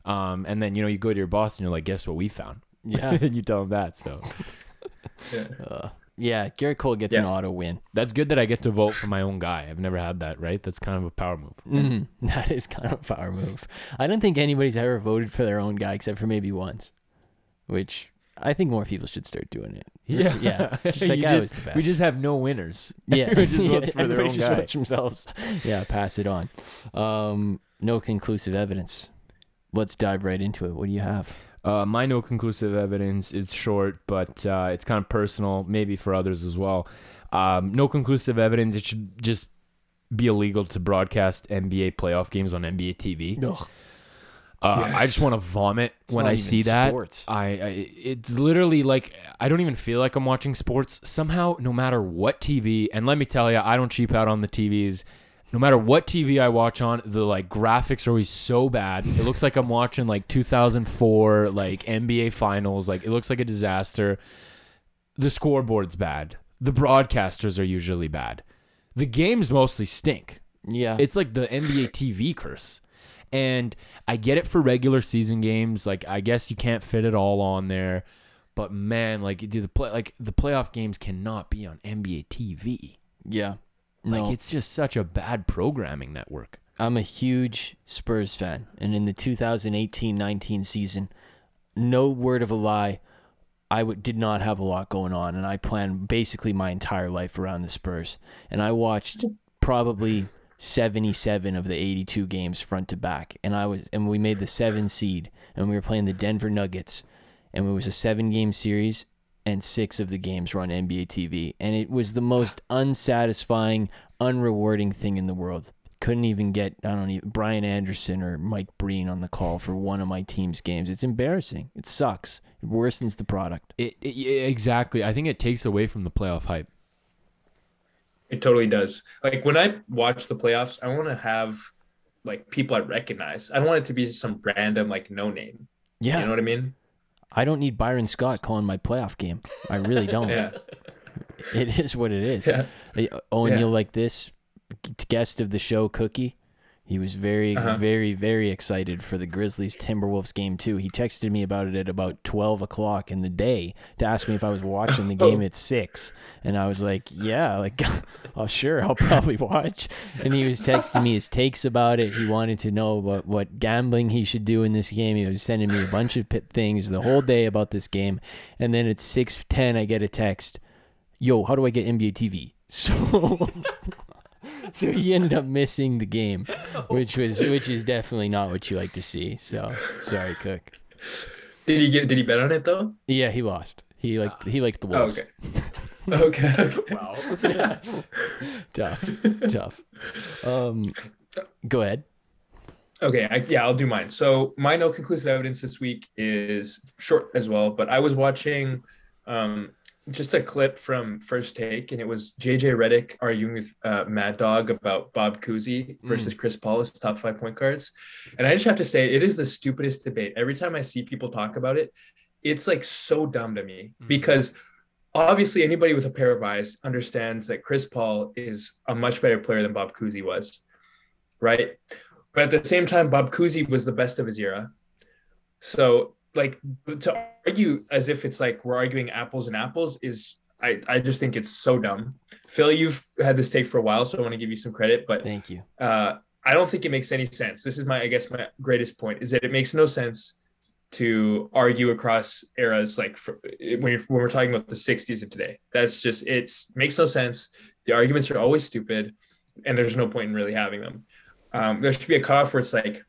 Um, and then you know you go to your boss and you're like, guess what we found? Yeah. [LAUGHS] and you tell them that. So Yeah. Uh, yeah, Gerrit Cole gets an auto win. that's good that I get to vote for my own guy. I've never had that. Right? That's kind of a power move. Mhm. That is kind of a power move. I don't think anybody's ever voted for their own guy except for maybe once, which I think more people should start doing it. Yeah, yeah. [LAUGHS] Just like You I just- the best. We just have no winners. [LAUGHS] yeah, [LAUGHS] Everyone just votes for their everybody own just guy. votes themselves. Yeah, pass it on. Um, no conclusive evidence. Let's dive right into it. What do you have? Uh, my no conclusive evidence is short, but uh, it's kind of personal, maybe for others as well. Um, no conclusive evidence. It should just be illegal to broadcast NBA playoff games on NBA TV. Uh, I just want to vomit It's when I see that. sports. I, I it's literally like I don't even feel like I'm watching sports. Somehow, no matter what TV, and let me tell you, I don't cheap out on the TVs. No matter what TV I watch on, the like graphics are always so bad. It looks like I'm watching like 2004 like NBA finals. Like it looks like a disaster. The scoreboard's bad. The broadcasters are usually bad. The games mostly stink. Yeah. It's like the NBA TV curse. And I get it for regular season games. Like I guess you can't fit it all on there. But man, like dude, the play like the playoff games cannot be on NBA TV. yeah. Like it's just such a bad programming network. I'm a huge Spurs fan, and in the 2018-19 season, no word of a lie, I w- did not have a lot going on, and I planned basically my entire life around the Spurs. And I watched probably 77 of the 82 games front to back, and I was and we made the seven seed, and we were playing the Denver Nuggets, and it was a seven game series. And six of the games were on NBA TV, and it was the most unsatisfying, unrewarding thing in the world couldn't even get I don't even Brian Anderson or Mike Breen on the call for one of my team's games. It's embarrassing. It sucks. It worsens the product. It, it exactly. I think it takes away from the playoff hype. It totally does. Like when I watch the playoffs, I want to have like people I recognize. I don't want it to be some random like no name. Yeah, You know what I mean? I don't need Byron Scott calling my playoff game. I really don't. Yeah. It is what it is. Yeah. And Yeah. you'll like this guest of the show, Cookie. He was very, Uh-huh. very, very excited for the Grizzlies Timberwolves game too. He texted me about it at about twelve o'clock in the day to ask me if I was watching the [LAUGHS] game at six, and I was like, "Yeah, like, [LAUGHS] oh sure, I'll probably watch." And he was texting me his takes about it. He wanted to know what what gambling he should do in this game. He was sending me a bunch of pit things the whole day about this game, and then at six ten, I get a text yo, how do I get NBA TV? [LAUGHS] So, [LAUGHS] so he ended up missing the game, which was [LAUGHS] which is definitely not what you like to see. So sorry, Cook. Did he get? Did he bet on it though? Yeah, he lost. He liked he liked the Oh, Wolves. okay. okay. [LAUGHS] Wow. tough, tough. Um, go ahead. Okay, I, yeah, I'll do mine. So my no conclusive evidence this week is short as well, but I was watching um, just a clip from First Take, and it was JJ Redick arguing with uh, Mad Dog about Bob Cousy versus Chris Paul as top five point guards, and I just have to say it is the stupidest debate. Every time I see people talk about it, it's like so dumb to me Mhm. because obviously anybody with a pair of eyes understands that Chris Paul is a much better player than Bob Cousy was, right? But at the same time, Bob Cousy was the best of his era. So, like, to argue as if it's like we're arguing apples and apples is, I, I just think it's so dumb. Phil, you've had this take for a while, so I want to give you some credit, but Thank you. uh, I don't think it makes any sense. This is my, I guess, my greatest point is that it makes no sense to argue across eras like for, when, you're, when we're talking about the 60s and today. That's just it's makes no sense. The arguments are always stupid, and there's no point in really having them. Um, there should be a cutoff where it's like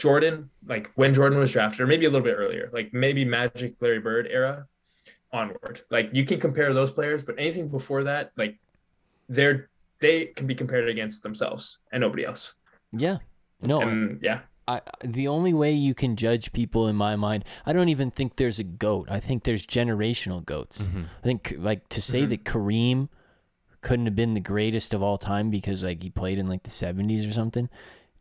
Jordan, like when Jordan was drafted, or maybe a little bit earlier, like maybe Magic, Larry Bird era onward. Like you can compare those players, but anything before that, like they're they can be compared against themselves and nobody else. Yeah. No, And yeah, I the only way you can judge people in my mind, I don't even think there's a goat. I think there's generational goats. Mm-hmm. I think like to say Mhm. that Kareem couldn't have been the greatest of all time because like he played in like the 70s or something.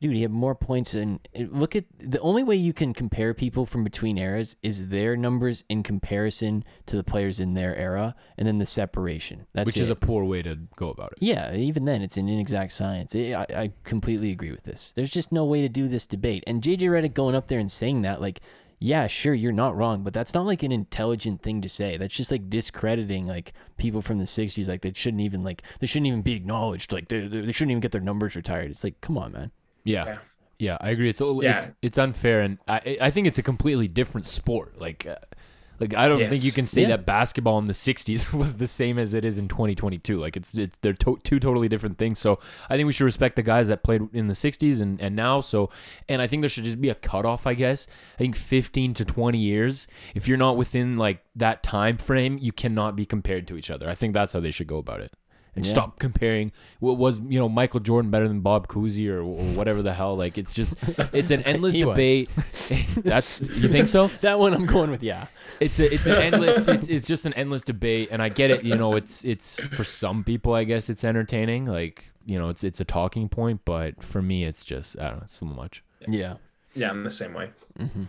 Dude, he had more points than look at the only way you can compare people from between eras is their numbers in comparison to the players in their era and then the separation. That's Which is a poor way to go about it. Yeah, even then, it's an inexact science. I, I completely agree with this. There's just no way to do this debate. And JJ Redick going up there and saying that, like, yeah, sure, you're not wrong, but that's not like an intelligent thing to say. That's just like discrediting like people from the '60s. Like they shouldn't even like they shouldn't even be acknowledged. Like they they shouldn't even get their numbers retired. It's like, come on, man. Yeah. Yeah. Yeah, I agree. It's a, little Yeah. it's, it's unfair, and I I think it's a completely different sport. Like, uh, like I don't think you can say Yeah. that basketball in the '60s [LAUGHS] was the same as it is in 2022. Like, it's, it's they're to- two totally different things. So I think we should respect the guys that played in the '60s and and now. So, and I think there should just be a cutoff. I guess I think 15 to 20 years. If you're not within like that time frame, you cannot be compared to each other. I think that's how they should go about it. And Yeah. stop comparing what was you know Michael Jordan better than Bob Cousy or, or whatever the hell. Like it's just it's an [LAUGHS] endless He was. debate. [LAUGHS] That's you think so? [LAUGHS] That one I'm going with yeah. It's a it's an endless it's it's just an endless debate, and I get it. You know, it's it's for some people, I guess it's entertaining. Like you know, it's it's a talking point, but for me, it's just I don't know, so much. Yeah. Yeah, I'm the same way. Mm-hmm.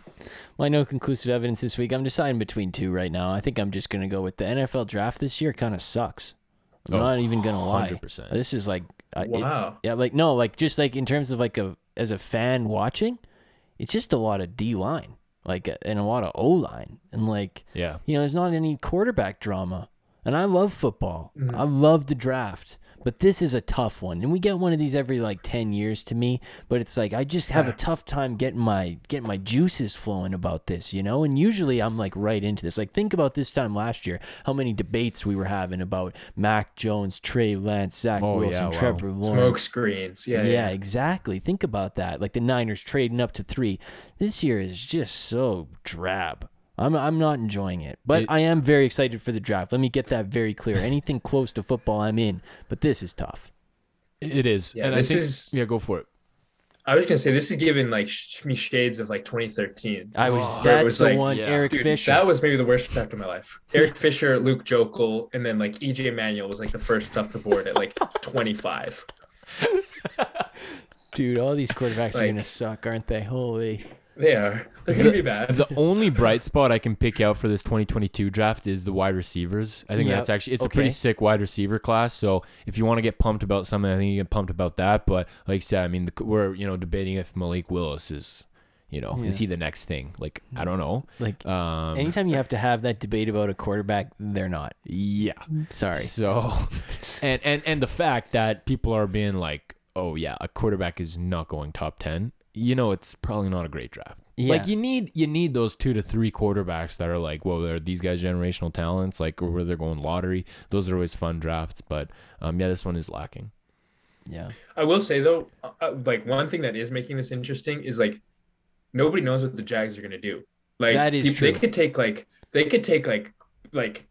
Well, I know conclusive evidence this week. I'm deciding between two right now. I think I'm just going to go with the NFL draft this year kind of sucks. I'm Oh, not even going to lie. 100%. This is like I- it- Wow. yeah, like no, like just like in terms of like a as a fan watching, it's just a lot of D line, like uh, and a lot of O line, and like Yeah. you know, there's not any quarterback drama. And I love football. Mm-hmm. I love the draft. But this is a tough one. And we get one of these every like 10 years to me, but it's like I just have a tough time getting my getting my juices flowing about this, you know? And usually I'm like right into this. Like think about this time last year, how many debates we were having about Mac Jones, Trey Lance, Zach Oh, Wilson, yeah, wow. Trevor Lawrence. Smoke screens. Yeah, Yeah, yeah. exactly. Think about that. Like the Niners trading up to three. This year is just so drab. I'm I'm not enjoying it, but It- I am very excited for the draft. Let me get that very clear. Anything [LAUGHS] close to football, I'm in. But this is tough. It is, Yeah, and I this think is- yeah, go for it. I was gonna say this is giving like sh- me shades of like 2013. I was Oh. That's was the like, one. yeah. Eric Dude, Fisher. that was maybe the worst draft of my life. Eric Fisher, Luke Joeckel, and then like EJ Manuel was like the first off the board at like [LAUGHS] 25. Dude, all these quarterbacks are gonna suck, aren't they? Holy. They are. They're gonna be bad. The only bright spot I can pick out for this 2022 draft is the wide receivers. I think Yep. that's actually it's Okay. a pretty sick wide receiver class. So if you want to get pumped about something, I think you get pumped about that. But like I said, I mean, the, we're you know debating if Malik Willis is, you know, is he the next thing? Like I don't know. Like Um, anytime you have to have that debate about a quarterback, they're not. yeah. Sorry. So, [LAUGHS] and and and the fact that people are being like, oh yeah, a quarterback is not going top ten. You know, it's probably not a great draft. Yeah. Like you need you need those two to three quarterbacks that are like, whoa, are these guys generational talents? Like, or where they're going lottery. Those are always fun drafts. But um, yeah, this one is lacking. Yeah. I will say though, uh, uh, like one thing that is making this interesting is like nobody knows what the Jags are gonna do. Like That is you- true. They could take like they could take like like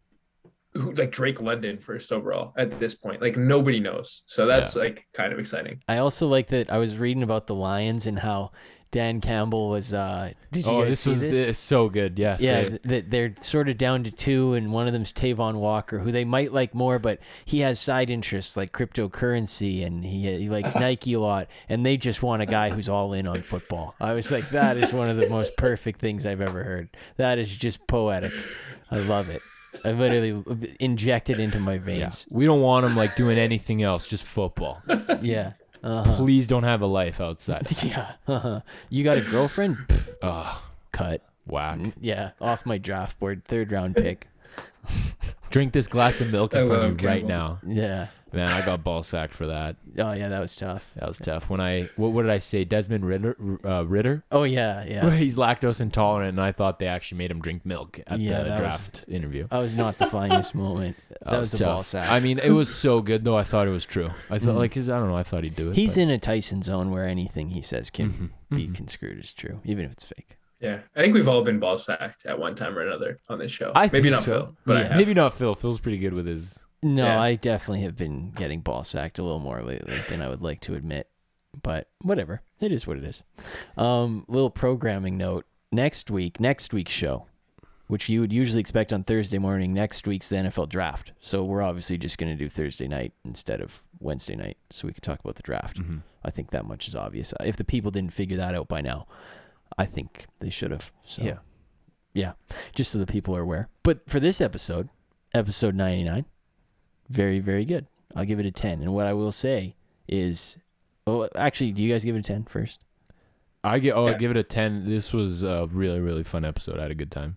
who like Drake London first overall at this point. Like nobody knows. So that's like kind of exciting. I also like that I was reading about the Lions and how Dan Campbell was uh did you oh, this was this? this? so good. Yes. Yeah, th- th- they're sort of down to two, and one of them's Travon Walker, who they might like more, but he has side interests like cryptocurrency, and he he likes [LAUGHS] Nike a lot, and they just want a guy who's all in on football. I was like, that is one of the most [LAUGHS] perfect things I've ever heard. That is just poetic. I love it. I literally inject it into my yeah. veins. We don't want him like doing anything else, just football. Yeah. Uh-huh. Please don't have a life outside. [LAUGHS] Yeah. Uh-huh. You got a girlfriend? [LAUGHS] Ugh, Cut. whack. Yeah. Off my draft board. Third round pick. [LAUGHS] Drink this glass of milk in front of you right now. Yeah. Man, I got ball sacked for that. Oh yeah, that was tough. That was tough. When I what, what did I say? Desmond Ridder, uh, Ridder. Oh yeah, yeah. [LAUGHS] He's lactose intolerant, and I thought they actually made him drink milk at Yeah, the that was- draft interview. That was not the finest moment. [LAUGHS] That, was, the ball sack. I mean, it was so good though. I thought it was true. I thought like, his. I don't know. I thought he'd do it. He's but- in a Tyson zone where anything he says can Mhm, be mhm. construed as true, even if it's fake. Yeah. I think we've all been ball sacked at one time or another on this show. I Maybe not so. Phil, but I have. Maybe not Phil. Phil's pretty good with his. No, Yeah. I definitely have been getting ball sacked a little more lately than I would like to admit. But whatever. It is what it is. Um, little programming note. Next week, next week's show, which you would usually expect on Thursday morning, next week's the NFL draft. So we're obviously just gonna do Thursday night instead of Wednesday night so we can talk about the draft. Mhm. I think that much is obvious. If the people didn't figure that out by now, I think they should have. So Yeah. yeah, just so the people are aware. But for this episode, episode 99, very very good. I'll give it a 10. And what I will say is oh, actually, do you guys give it a 10 first? I get. Oh, I give it a ten. This was a really really fun episode. I had a good time.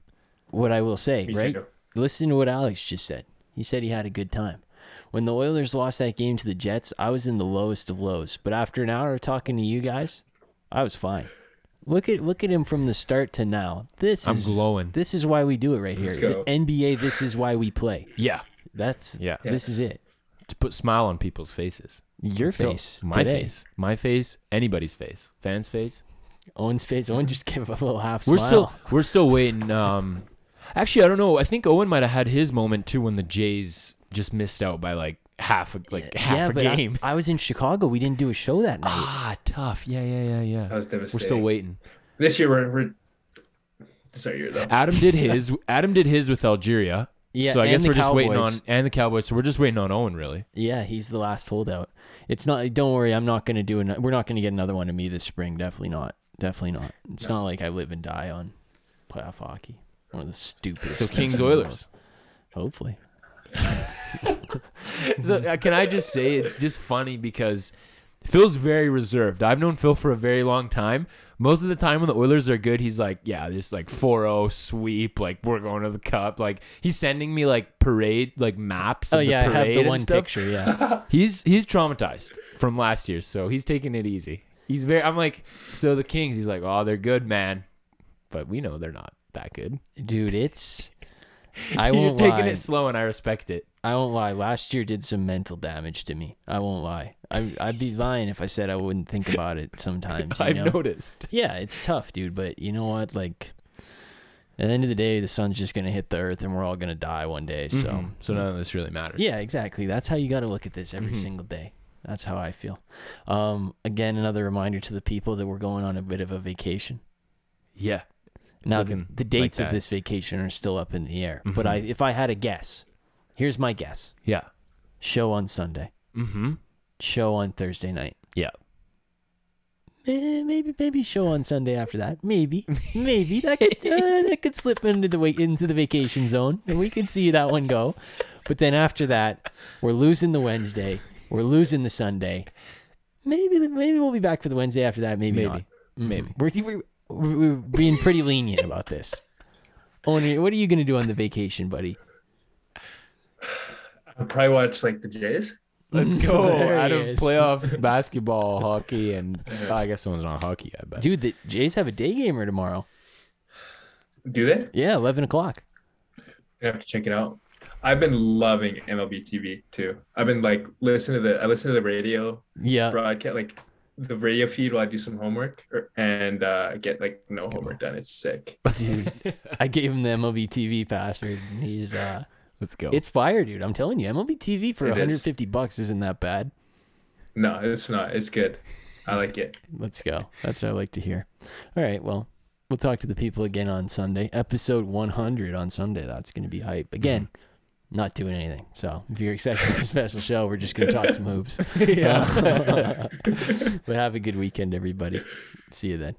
What I will say, Me right? too. Listen to what Alex just said. He said he had a good time. When the Oilers lost that game to the Jets, I was in the lowest of lows. But after an hour of talking to you guys, I was fine. Look at look at him from the start to now. This I'm is glowing. This is why we do it right Let's here. go. The NBA. This is why we play. Yeah. That's Yeah. This is it. To put smile on people's faces. Your Let's go. face. My today. face. My face. Anybody's face. Fans' face. Owen's face. Owen just [LAUGHS] gave a little half We're smile. still we're still waiting. Um, actually, I don't know. I think Owen might have had his moment too when the Jays just missed out by like half a like yeah, half a but game. I, was in Chicago. We didn't do a show that night. ah, tough. Yeah, yeah, yeah, yeah. That was We're still waiting. This year we're, we're sorry, year though. Adam did his. [LAUGHS] Adam did his with Algeria. yeah, so I and guess the we're just waiting Cowboys. on and the Cowboys. So we're just waiting on Owen, really. Yeah, he's the last holdout. It's not. Don't worry. I'm not gonna do an. We're not gonna get another one of me this spring. Definitely not. Definitely not. It's not like I live and die on playoff hockey. One of the stupidest. So Kings in the world. Oilers. Hopefully. [LAUGHS] The- uh, can I just say it's just funny because Phil's very reserved. I've known Phil for a very long time. Most of the time when the Oilers are good, he's like, yeah, this like 4-0 sweep, like we're going to the cup. Like he's sending me like parade like maps. Oh of yeah, I the have parade the and one stuff. picture. Yeah. [LAUGHS] He's he's traumatized from last year, so he's taking it easy. He's very. I'm like, so the Kings. He's like, oh, they're good, man, but we know they're not that good. Dude, it's. [LAUGHS] I won't You're taking lie. it slow, and I respect it. I won't lie. Last year did some mental damage to me. I won't lie. I, I'd be lying if I said I wouldn't think about it sometimes. [LAUGHS] You I've know? noticed. Yeah, it's tough, dude. But you know what? Like, at the end of the day, the sun's just gonna hit the earth, and we're all gonna die one day. So, Mhm. so none of this really matters. yeah, exactly. That's how you got to look at this every Mhm. single day. That's how I feel. Um, again, another reminder to the people that we're going on a bit of a vacation. yeah. Now, looking the dates like of this vacation are still up in the air. But Mhm. I, if I had a guess, here's my guess: Yeah. show on Sunday, Mm-hmm. show on Thursday night. Yeah. Eh, maybe maybe show on Sunday after that. Maybe [LAUGHS] maybe that could uh, that could slip into the wa- into the vacation zone, and we could see that one go. But then after that, we're losing the Wednesday. We're losing the Sunday. Maybe maybe we'll be back for the Wednesday after that. Maybe, Maybe. not. Mhm. Maybe. we're, we're we're being pretty lenient about this. Owen, what are you gonna do on the vacation, buddy? I'll probably watch like the Jays. Let's [LAUGHS] go. There Out he of is. playoff basketball, hockey, and oh, I guess someone's on hockey. I bet. Dude, the Jays have a day gamer tomorrow. Do they? Yeah, eleven o'clock. I have to check it out. I've been loving MLB TV too. I've been like listening to the I listen to the radio Yeah, broadcast like the radio feed while I do some homework or, and uh, get like no Let's go. homework done. It's sick. [LAUGHS] dude. [LAUGHS] I gave him the MLB TV password. And he's uh, [LAUGHS] Let's go. it's fire, dude. I'm telling you, MLB TV for It is. 150 bucks isn't that bad. No, it's not. It's good. I like it. Let's go. That's what I like to hear. All right, well, we'll talk to the people again on Sunday. Episode 100 on Sunday. That's going to be hype. Again, not doing anything. So if you're expecting a special show, we're just going to talk some hoops. [LAUGHS] yeah. [LAUGHS] but have a good weekend, everybody. See you then.